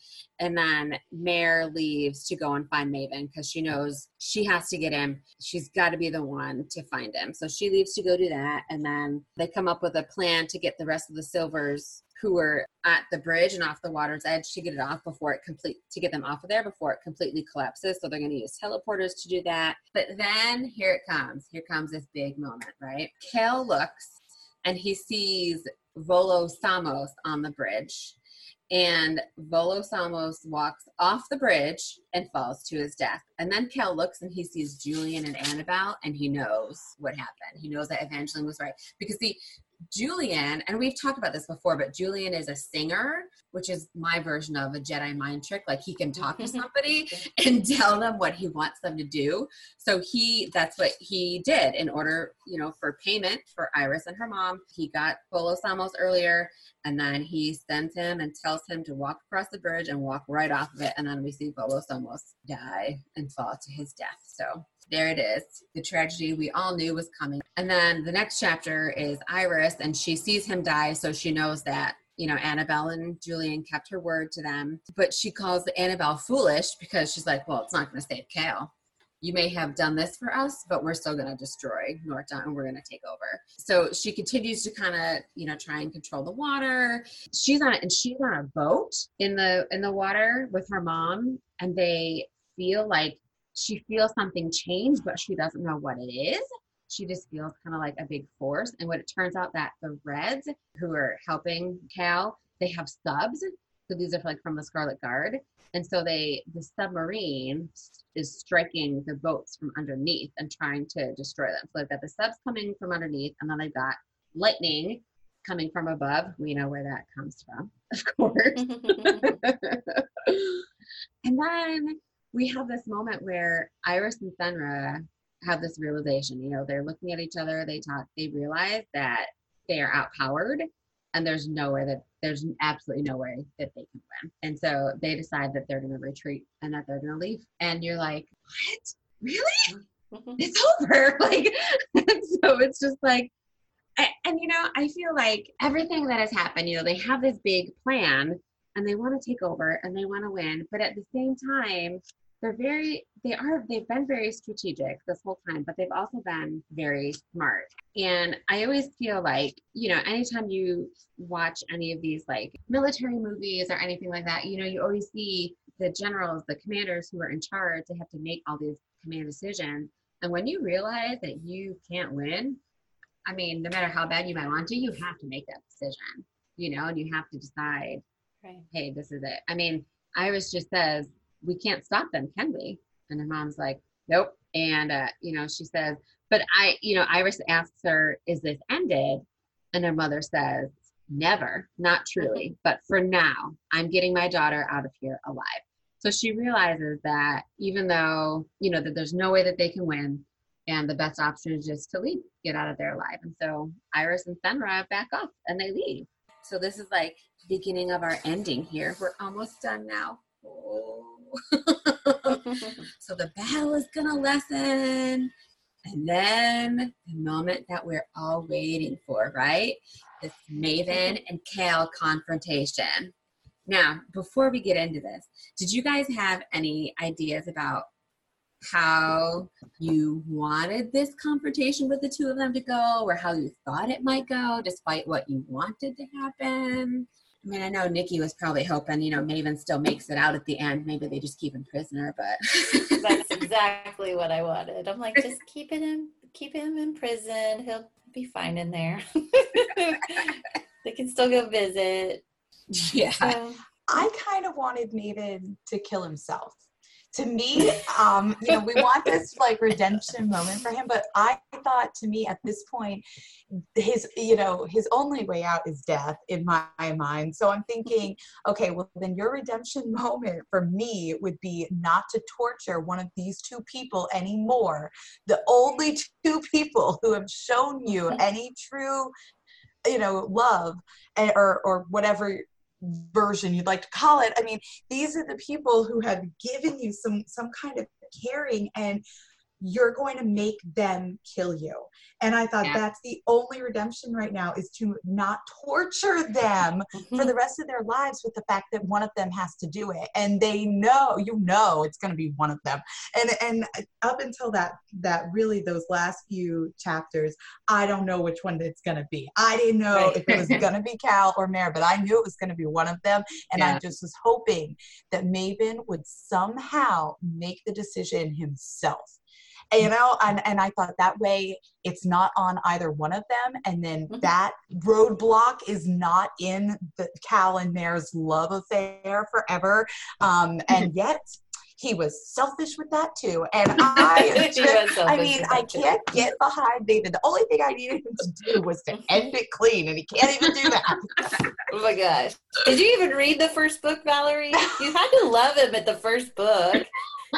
And then Mare leaves to go and find Maven because she knows she has to get him. She's got to be the one to find him. So she leaves to go do that. And then they come up with a plan to get the rest of the silvers who were at the bridge and off the water's edge to get it off before it complete to get them off of there before it completely collapses. So they're going to use teleporters to do that. But then here it comes. Here comes this big moment, right? Cal looks and he sees Volo Samos on the bridge. And Volo Samos walks off the bridge and falls to his death. And then Cal looks and he sees Julian and Anabel and he knows what happened. He knows that Evangeline was right. Because see, Julian, and we've talked about this before, but Julian is a singer, which is my version of a Jedi mind trick. Like he can talk to (laughs) somebody and tell them what he wants them to do. So he that's what he did in order, you know, for payment for Iris and her mom. He got Volo Samos earlier and then he sends him and tells him to walk across the bridge and walk right off of it. And then we see Volo Samos die and fall to his death. So there it is. The tragedy we all knew was coming. And then the next chapter is Iris, and she sees him die, so she knows that, you know, Anabel and Julian kept her word to them. But she calls Anabel foolish because she's like, well, it's not going to save Cal. You may have done this for us, but we're still going to destroy Norta and we're going to take over. So she continues to kind of, you know, try and control the water. She's on and she's on a boat in the in the water with her mom, and they feel like she feels something change, but she doesn't know what it is. She just feels kind of like a big force. And what it turns out that the Reds who are helping Cal, they have subs. So these are like from the Scarlet Guard. And so they the submarine is striking the boats from underneath and trying to destroy them. So they've got the subs coming from underneath, and then they've got lightning coming from above. We know where that comes from, (laughs) of course. (laughs) (laughs) and then we have this moment where Iris and Cenra have this realization. You know, they're looking at each other, they talk, they realize that they are outpowered and there's nowhere that there's absolutely no way that they can win. And so they decide that they're going to retreat and that they're going to leave. And you're like, what? Really? (laughs) It's over. (laughs) Like, (laughs) so it's just like, I, and you know, I feel like everything that has happened, you know, they have this big plan and they want to take over and they want to win, but at the same time, they're very they are they've been very strategic this whole time but they've also been very smart. And i always feel like you know anytime you watch any of these like military movies or anything like that you know you always see the generals the commanders who are in charge they have to make all these command decisions. And when you realize that you can't win i mean no matter how bad you might want to you have to make that decision you know and you have to decide Right. hey this is it i mean iris just says we can't stop them, can we? And her mom's like, nope. And, uh, you know, she says, but I, you know, Iris asks her, is this ended? And her mother says, never, not truly, (laughs) but for now, I'm getting my daughter out of here alive. So she realizes that even though, you know, that there's no way that they can win, and the best option is just to leave, get out of there alive. And so Iris and Cenra back off and they leave. So this is like beginning of our ending here. We're almost done now. Oh. (laughs) so the battle is gonna lessen. And then the moment that we're all waiting for, right? This Maven and Cal confrontation. Now, before we get into this, did you guys have any ideas about how you wanted this confrontation with the two of them to go or how you thought it might go despite what you wanted to happen? I mean, I know Nikki was probably hoping, you know, Maven still makes it out at the end. Maybe they just keep him prisoner, but (laughs) That's exactly what I wanted. I'm like, just keep it in, keep him in prison. He'll be fine in there. (laughs) they can still go visit. yeah. So, I kind of wanted Maven to kill himself. To me, um, you know, we want this like redemption moment for him, but I thought to me at this point, his, you know, his only way out is death in my mind. So I'm thinking, okay, well, then your redemption (laughs) moment for me would be not to torture one of these two people anymore. The only two (laughs) people who have shown you (laughs) any true you know love eh, or or whatever version you'd like to call it. I mean these are the people who have given you some some kind of caring and you're going to make them kill you. And i thought Yeah. that's the only redemption right now is to not torture them for the mm-hmm. rest of their lives with the fact that one of them has to do it. And they know you know it's going to be one of them. And and up until that that really those last few chapters i don't know which one it's going to be. I didn't know Right. if it was going to be (laughs) cal or mare but i knew it was going to be one of them. And i just was hoping that maven would somehow make the decision himself you know and, and i thought that way it's not on either one of them and then Mhm. that roadblock is not in the cal and mare's love affair forever um and (laughs) yet he was selfish with that too and (laughs) i I mean, I can't get behind David. The only thing I needed him to do was to (laughs) end it clean, and he can't even do that. Oh my gosh. Did you even read the first book, Valerie? You had to love him at the first book.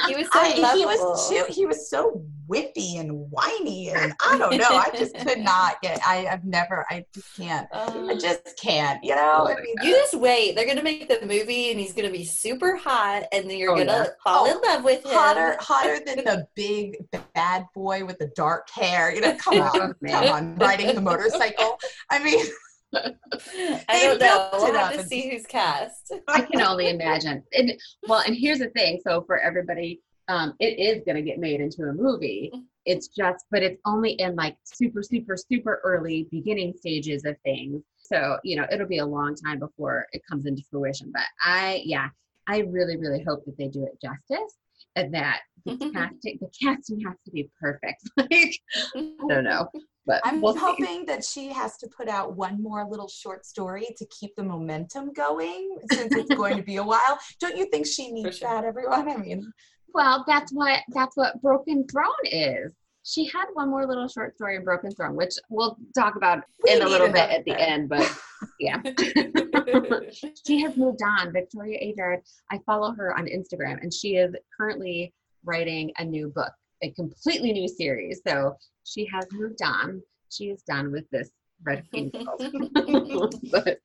He was so I, lovable. he was too. He was so whippy and whiny, and I don't know. I just (laughs) could not get. I, I've never. I just can't. I Um, just can't. You know. I mean, you just wait. They're gonna make the movie, and he's gonna be super hot, and then you're Oh, gonna yeah. fall Oh, in love with him. hotter, hotter than the big bad boy with the dark hair. You know, come (laughs) on, Oh, come man. on, riding the motorcycle. I mean, (laughs) I They don't know. We'll have to see who's cast. (laughs) I can only imagine. And well, and here's the thing. So for everybody, um, it is going to get made into a movie. It's just, but it's only in like super, super, super early beginning stages of things. So you know, it'll be a long time before it comes into fruition. But I, yeah, I really, really hope that they do it justice and that the (laughs) casting, the casting has to be perfect. (laughs) like I don't know, but I'm we'll see. hoping that she has to put out one more little short story to keep the momentum going since it's going to be a (laughs) while. Don't you think she needs sure. that, everyone? I mean, Well, that's what that's what Broken Throne is. She had one more little short story in Broken Throne, which we'll talk about We in a little bit at the one. end. But yeah, (laughs) she has moved on. Victoria Aveyard. I follow her on Instagram, and she is currently writing a new book, a completely new series. So she has moved on. She is done with this Red (laughs) Queen (laughs) but,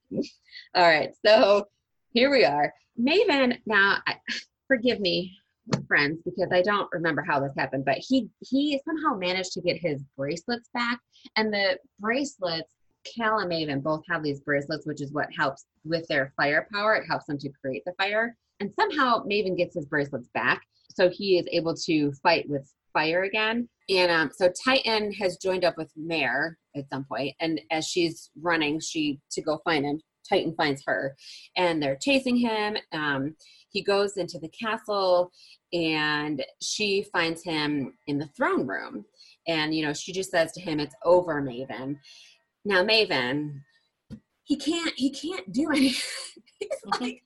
all right, so here we are. Maven, now, I, forgive me. friends because I don't remember how this happened, but he he somehow managed to get his bracelets back, and the bracelets. Cal and Maven both have these bracelets, which is what helps with their firepower. It helps them to create the fire. And somehow Maven gets his bracelets back. So he is able to fight with fire again. And um, so Tyton has joined up with Mare at some point, and as she's running, she to go find him. Tyton finds her, and they're chasing him. Um, he goes into the castle, and she finds him in the throne room. And you know, she just says to him, "It's over, Maven." Now, Maven, he can't he can't do (laughs) anything. He's (laughs) mm-hmm. like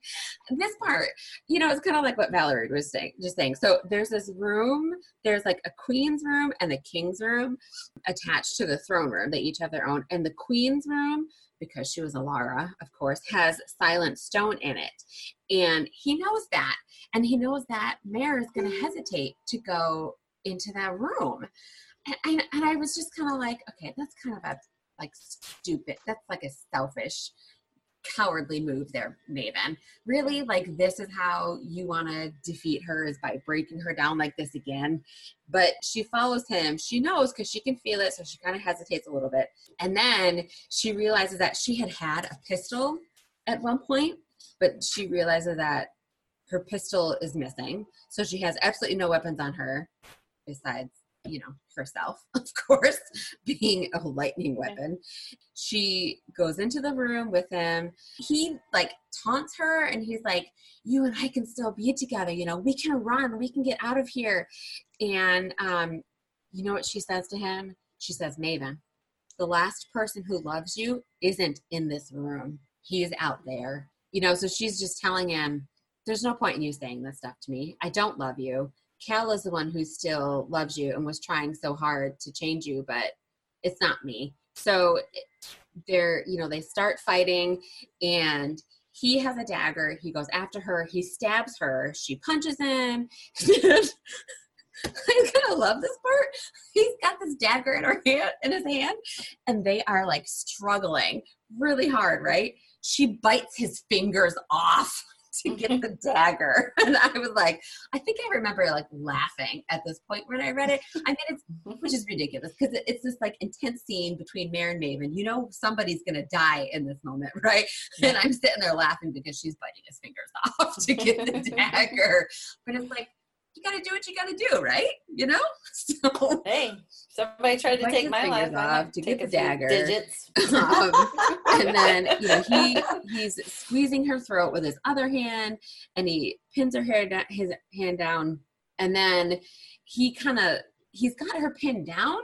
this part, you know, it's kind of like what Valerie was saying, just saying. So there's this room, there's like a queen's room and the king's room attached to the throne room. They each have their own. And the queen's room, because she was Elara, of course, has silent stone in it. And he knows that. And he knows that Mare is gonna hesitate to go into that room. And, and, and I was just kind of like, okay, that's kind of a like stupid. That's like a selfish, cowardly move there, Maven. Really, like this is how you want to defeat her is by breaking her down like this again. But she follows him. She knows because she can feel it, so she kind of hesitates a little bit. And then she realizes that she had had a pistol at one point, but she realizes that her pistol is missing. So she has absolutely no weapons on her besides you know herself (laughs) of course being a lightning weapon. She goes into the room with him. He like taunts her and he's like you and i can still be together you know we can run we can get out of here. And um you know what she says to him? She says maven the last person who loves you isn't in this room. He is out there. You know so she's just telling him there's no point in you saying this stuff to me. I don't love you Cal is the one who still loves you and was trying so hard to change you, but it's not me. So they're, you know, they start fighting and he has a dagger. He goes after her. He stabs her. She punches him. (laughs) I'm gonna love this part. He's got this dagger in her hand in his hand, and they are like struggling really hard, right? She bites his fingers off to get the dagger. (laughs) And I was like, I think I remember like laughing at this point when I read it. I mean, it's (laughs) which is ridiculous because it's this like intense scene between Mare and Maven. You know, somebody's gonna die in this moment, (laughs) right? Yeah. And I'm sitting there laughing because she's biting his fingers off to get the dagger. But it's like, you got to do what you got to do, right? You know. (laughs) So hey, somebody tried to take my life off to get the dagger. Digits. (laughs) um, and then you know he he's squeezing her throat with his other hand, and he pins her hair down, his hand down, and then he kind of he's got her pinned down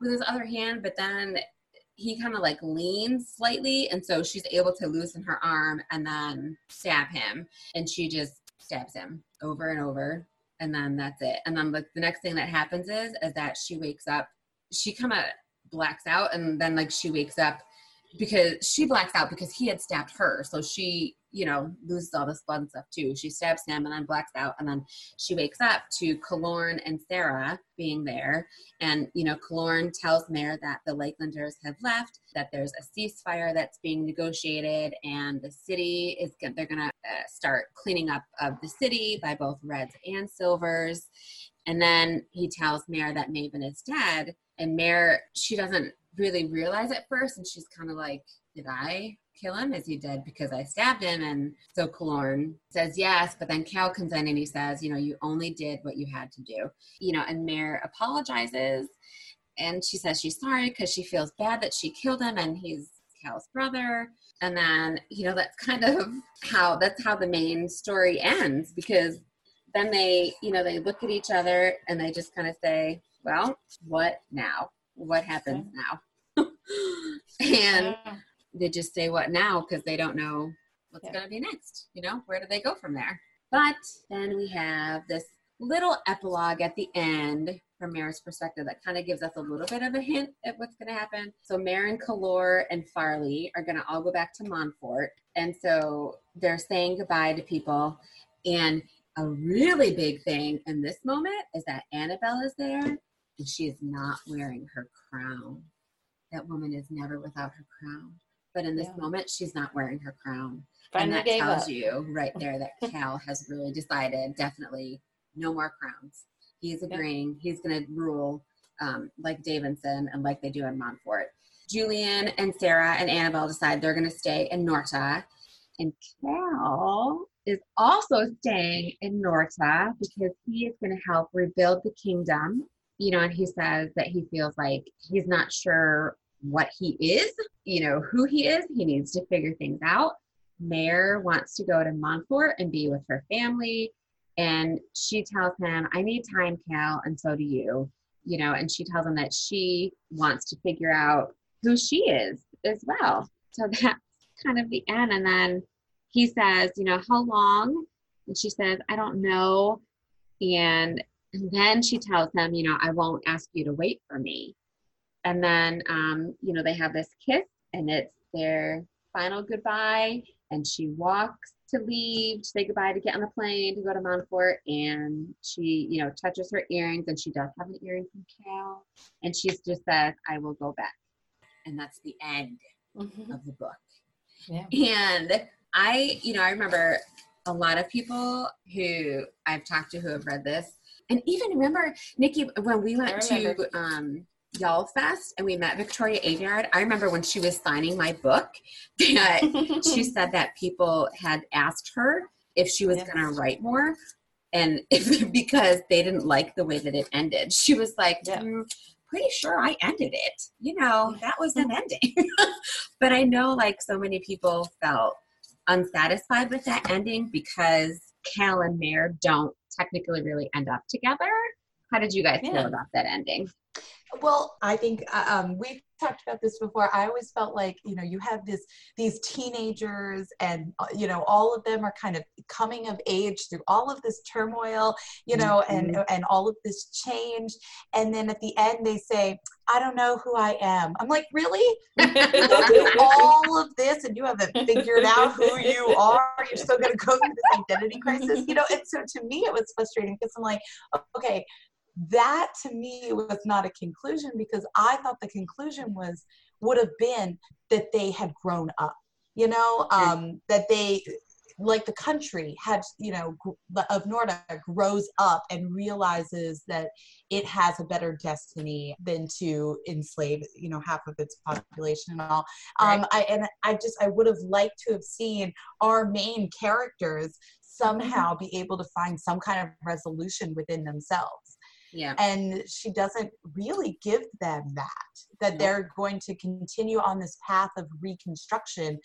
with his other hand, but then he kind of like leans slightly and so she's able to loosen her arm and then stab him and she just stabs him over and over and then that's it. And then like the next thing that happens is is that she wakes up, she kind of blacks out, and then like she wakes up because she blacks out because he had stabbed her. So she, you know, loses all this blood and stuff too. She stabs him and then blacks out. And then she wakes up to Kilorn and Sara being there. And, you know, Kilorn tells Mare that the Lakelanders have left, that there's a ceasefire that's being negotiated, and the city is, they're going to uh, start cleaning up of the city by both reds and silvers. And then he tells Mare that Maven is dead. And Mare, she doesn't really realize at first, and she's kind of like, "Did I kill him? Is he dead because I stabbed him?" And so Kilorn says yes, but then Cal comes in and he says, "You know, you only did what you had to do." You know, and Mare apologizes, and she says she's sorry because she feels bad that she killed him, and he's Cal's brother. And then, you know, that's (laughs) kind of how that's how the main story ends because then they, you know, they look at each other and they just kind of say, well, what now? What happens now? And they just say what now because they don't know what's yeah. going to be next. You know, where do they go from there? But then we have this little epilogue at the end from Mare's perspective that kind of gives us a little bit of a hint at what's going to happen. So Mare and Kilorn and Farley are going to all go back to Montfort. And so they're saying goodbye to people. And a really big thing in this moment is that Anabel is there and she is not wearing her crown that woman is never without her crown. But in this yeah. moment, she's not wearing her crown. Finally and that tells up. you right there that (laughs) Cal has really decided definitely no more crowns. He's agreeing. He's going to rule um, like Davidson and like they do in Montfort. Julian and Sara and Anabel decide they're going to stay in Norta. And Cal is also staying in Norta because he is going to help rebuild the kingdom. You know, and he says that he feels like he's not sure what he is, you know, who he is. He needs to figure things out. Mare wants to go to Montfort and be with her family. And she tells him, I need time, Cal, and so do you. You know, and she tells him that she wants to figure out who she is as well. So (laughs) that's kind of the end. And then he says, you know, how long? And she says, I don't know. And, and then she tells him, you know, I won't ask you to wait for me. And then, um, you know, they have this kiss and it's their final goodbye. And she walks to leave, to say goodbye, to get on the plane, to go to Montfort. And she, you know, touches her earrings and she does have an earring from Cal. And she just says, I will go back. And that's the end Mhm. of the book. Yeah. And I, you know, I remember a lot of people who I've talked to who have read this. And even remember, Nikki, when we went to um, Y'all Fest and we met Victoria Aveyard, I remember when she was signing my book (laughs) that she (laughs) said that people had asked her if she was Yes. going to write more. And if, (laughs) because they didn't like the way that it ended, she was like, Yeah. "Mm, pretty sure I ended it. You know, that was an ending. but I know like so many people felt unsatisfied with that ending because Cal and Mare don't technically really end up together. How did you guys Yeah. feel about that ending? Well, I think uh, um, we've talked about this before. I always felt like you know you have this these teenagers, and uh, you know all of them are kind of coming of age through all of this turmoil, you know, and and all of this change, and then at the end they say, "I don't know who I am." I'm like, really? You go through (laughs) all of this, and you haven't figured out who you (laughs) are. You're still going to go through this identity crisis, you know. And so to me, it was frustrating because I'm like, okay, that to me was not a conclusion because I thought the conclusion was would have been that they had grown up, you know, um, that they like the country had, you know, of Norta grows up and realizes that it has a better destiny than to enslave, you know, half of its population and all. Um, I and I just I would have liked to have seen our main characters somehow be able to find some kind of resolution within themselves Yeah. and she doesn't really give them that that No. they're going to continue on this path of reconstruction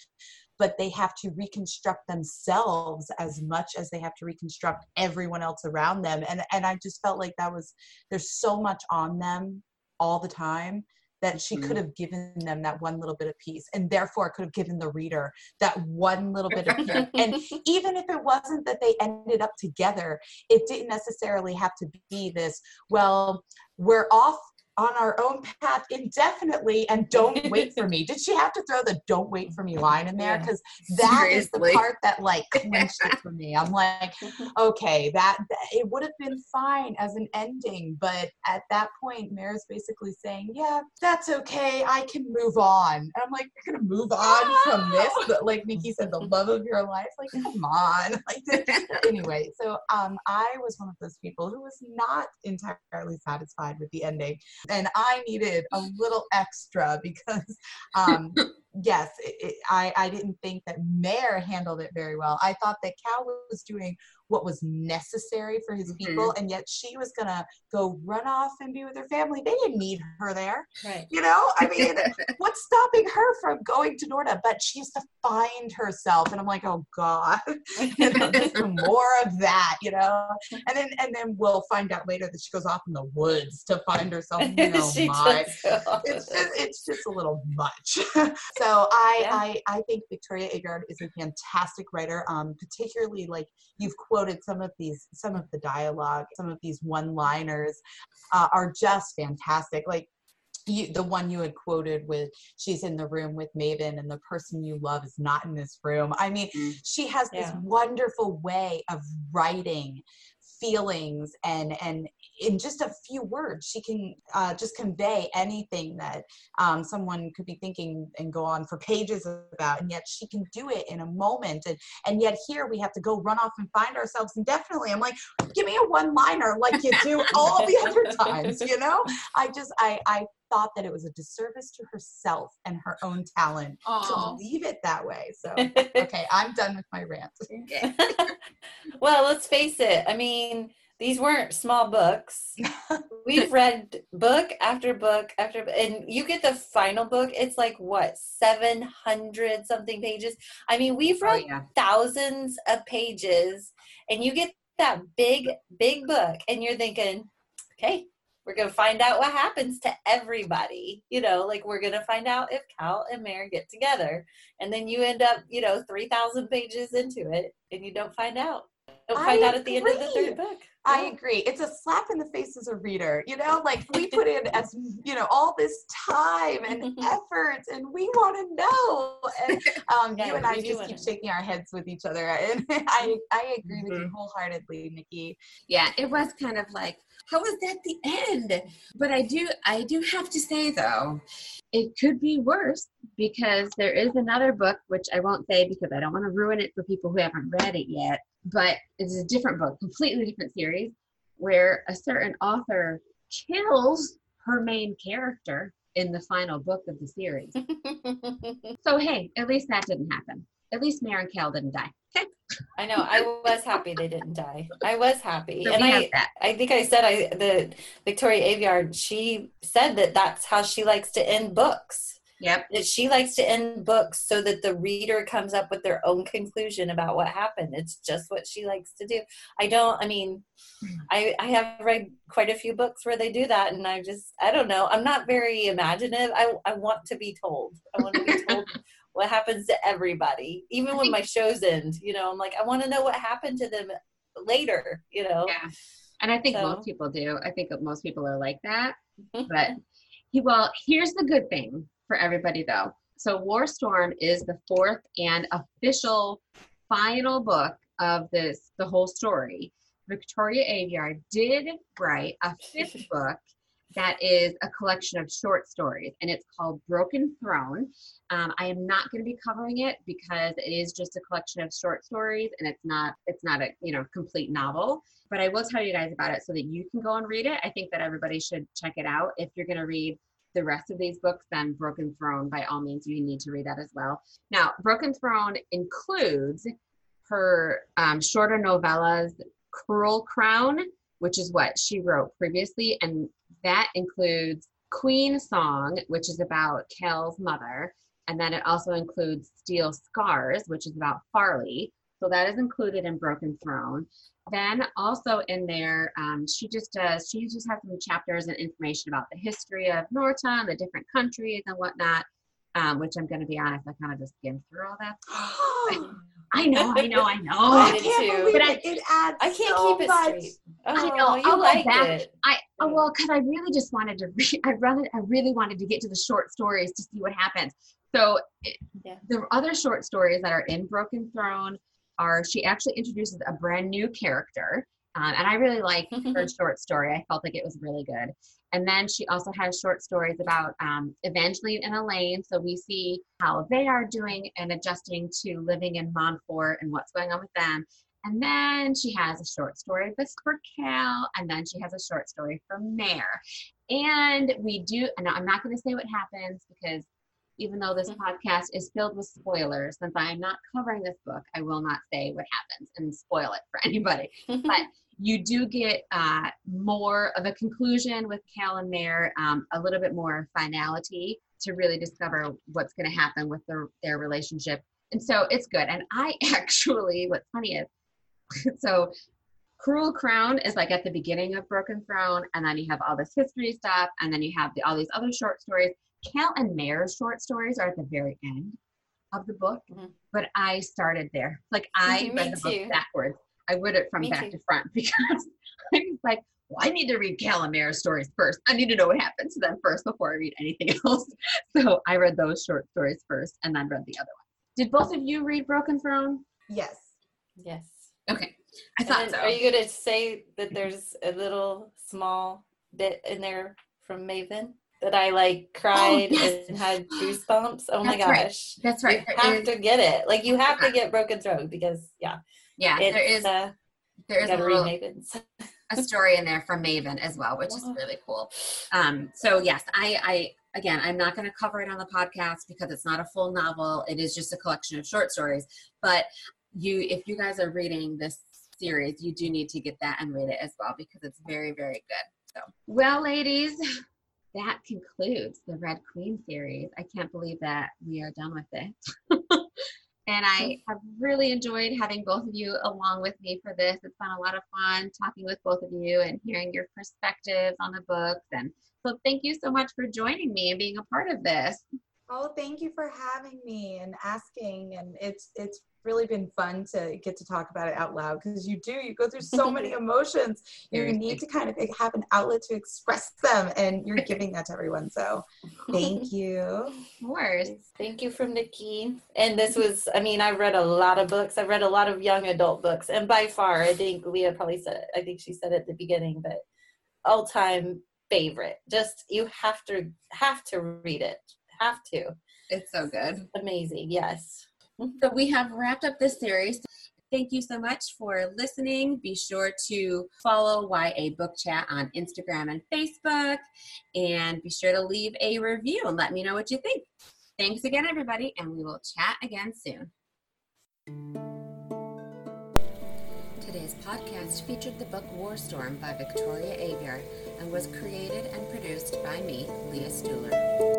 but they have to reconstruct themselves as much as they have to reconstruct everyone else around them and and i just felt like that was there's so much on them all the time that she Mhm. could have given them that one little bit of peace and therefore could have given the reader that one little bit of peace and (laughs) even if it wasn't that they ended up together, it didn't necessarily have to be this, well, we're off on our own path indefinitely and don't wait for me. (laughs) Did she have to throw the don't wait for me line in there? Because that is the part that like clinched it for me. I'm like, (laughs) okay, that, that- it would have been fine as an ending, but at that point, Mare's basically saying, yeah, that's okay. I can move on. And I'm like, you're gonna move on from this, but like Nikki said, the love of your life. Like, come on. (laughs) Like, anyway, so um, I was one of those people who was not entirely satisfied with the ending, and I needed a little extra because, um, (laughs) yes, it, it, I I didn't think that Mare handled it very well. I thought that Cal was doing what was necessary for his Mhm. people, and yet she was gonna go run off and be with her family. They didn't need her there, right. you know. I (laughs) mean, what's stopping her from going to Norta? But she has to find herself, and I'm like, oh god, (laughs) you know, more of that, you know. And then and then we'll find out later that she goes off in the woods to find herself. (laughs) You know, my does go off it's just it's just a little much. so I, Yeah. I I think Victoria Aveyard is a fantastic writer. Um, particularly like you've quoted some of these some of the dialogue, some of these one-liners uh, are just fantastic. Like you, the one you had quoted with she's in the room with Maven and the person you love is not in this room. I mean, Mm. she has this wonderful way of writing feelings and and in just a few words she can uh, just convey anything that um, someone could be thinking and go on for pages about and yet she can do it in a moment and and yet here we have to go run off and find ourselves and definitely i'm like give me a one liner like you do (laughs) all the other times you know i just i i thought that it was a disservice to herself and her own talent to leave it that way so (laughs) okay i'm done with my rant Okay. (laughs) well, let's face it. I mean, these weren't small books. (laughs) We've read book after book after, and you get the final book. It's like what seven hundred something pages. I mean, we've Oh, read yeah. thousands of pages, and you get that big, big book, and you're thinking, okay, we're gonna find out what happens to everybody. You know, like we're gonna find out if Cal and Mare get together, and then you end up, you know, three thousand pages into it, and you don't find out. Don't I find out at the end of the third book. I agree. It's a slap in the face as a reader. You know, like we put in as you know all this time and (laughs) effort, and we want to know. And (laughs) um, Yeah, you and I just keep shaking our heads with each other, and (laughs) I I agree with Mm-hmm. you wholeheartedly, Nikki. yeah it was kind of like how was that the end but i do i do have to say though it could be worse because there is another book which i won't say because i don't want to ruin it for people who haven't read it yet but it's a different book completely different series where a certain author kills her main character in the final book of the series (laughs) so hey at least that didn't happen at least Mare and Cal didn't die I know. I was happy they didn't die. I was happy, so and I, I think I said I the Victoria Aveyard. She said that that's how she likes to end books. Yep That she likes to end books so that the reader comes up with their own conclusion about what happened. It's just what she likes to do. I don't. I mean, I I have read quite a few books where they do that, and I just I don't know. I'm not very imaginative. I I want to be told. I want to be told. (laughs) What happens to everybody, even when my shows end? You know, I'm like, I want to know what happened to them later. You know, Yeah. And I think So- most people do. I think most people are like that. Mhm. But well, here's the good thing for everybody though. So War Storm is the fourth and official final book of this, the whole story. Victoria Aveyard did write a fifth (laughs) book that is a collection of short stories and it's called Broken Throne. Um, I am not going to be covering it because it is just a collection of short stories and it's not it's not a you know complete novel. But I will tell you guys about it so that you can go and read it. I think that everybody should check it out. If you're going to read the rest of these books, then Broken Throne, by all means, you need to read that as well. Now, Broken Throne includes her um, shorter novellas, Cruel Crown, which is what she wrote previously, and that includes Queen Song, which is about Cal's mother, and then it also includes Steel Scars, which is about Farley. So that is included in Broken Throne. Then also in there, um, she just does, she just has some chapters and information about the history of Norta, the different countries and whatnot, um, which I'm going to be honest, I kind of just skimmed through all that. (gasps) I know, I know, I (laughs) know. I I can't too. believe But I- it. It adds I can't so keep it much. straight. Oh, know, you I'll go back. it. I oh, well, because I really just wanted to read. I really, I really wanted to get to the short stories to see what happens. So it- Yeah. the other short stories that are in Broken Throne are she actually introduces a brand new character, um, and I really like (laughs) her short story. I felt like it was really good. And then she also has short stories about um, Evangeline and Elane. So we see how they are doing and adjusting to living in Montfort and what's going on with them. And then she has a short story for Cal, and then she has a short story for Mare. And we do, and I'm not going to say what happens because even though this Mhm. podcast is filled with spoilers, since I am not covering this book, I will not say what happens and spoil it for (laughs) anybody. But (laughs) you do get uh, more of a conclusion with Cal and Mare, um, a little bit more finality to really discover what's going to happen with their, their relationship. And so it's good. And I (laughs) actually, what's funny is, so Cruel Crown is like at the beginning of Broken Throne, and then you have all this history stuff, and then you have the, all these other short stories. Cal and Mare's short stories are at the very end of the book, Mhm. but I started there. Like I Me read the book backwards. I read it from Me back too. to front (laughs) because I was like, well, I need to read Cal and Mare's stories first. I need to know what happens to them first before I read anything (laughs) else. So I read those short stories first and then read the other one. Did both of you read Broken Throne? Yes. yes. Okay. I thought so. Are you going to say that there's a little small bit in there from Maven that I like cried Oh, yes. and had (gasps) goosebumps? Oh my That's right. gosh. That's right. You There have is- to get it. Like you have to get Broken Throne because yeah, yeah, it's, there is uh, there you is a gotta little Maven's. (laughs) a story in there from Maven as well, which is really cool. Um, so yes, I, I again, I'm not going to cover it on the podcast because it's not a full novel. It is just a collection of short stories. But you, if you guys are reading this series, you do need to get that and read it as well because it's very, very good. So, well, ladies, that concludes the Red Queen series. I can't believe that we are done with it. (laughs) And I have really enjoyed having both of you along with me for this. It's been a lot of fun talking with both of you and hearing your perspectives on the books. And so thank you so much for joining me and being a part of this. Oh, thank you for having me and asking. And it's it's really been fun to get to talk about it out loud because you do you go through so (laughs) many emotions. You need to kind of have an outlet to express them, and you're giving that to everyone. So, thank (laughs) you. Of course. Thank you from Nikki. And this was, I mean, I read a lot of books. I read a lot of young adult books. And by far, I think Leah probably said it. I think she said it at the beginning, but all time favorite. Just, you have to, have to read it. Have to. It's so good. Amazing. Yes. (laughs) So we have wrapped up this series. Thank you so much for listening. Be sure to follow YA Book Chat on Instagram and Facebook. And be sure to leave a review and let me know what you think. Thanks again, everybody, and we will chat again soon. Today's podcast featured the book War Storm by Victoria Aveyard and was created and produced by me, Leah Stuhler.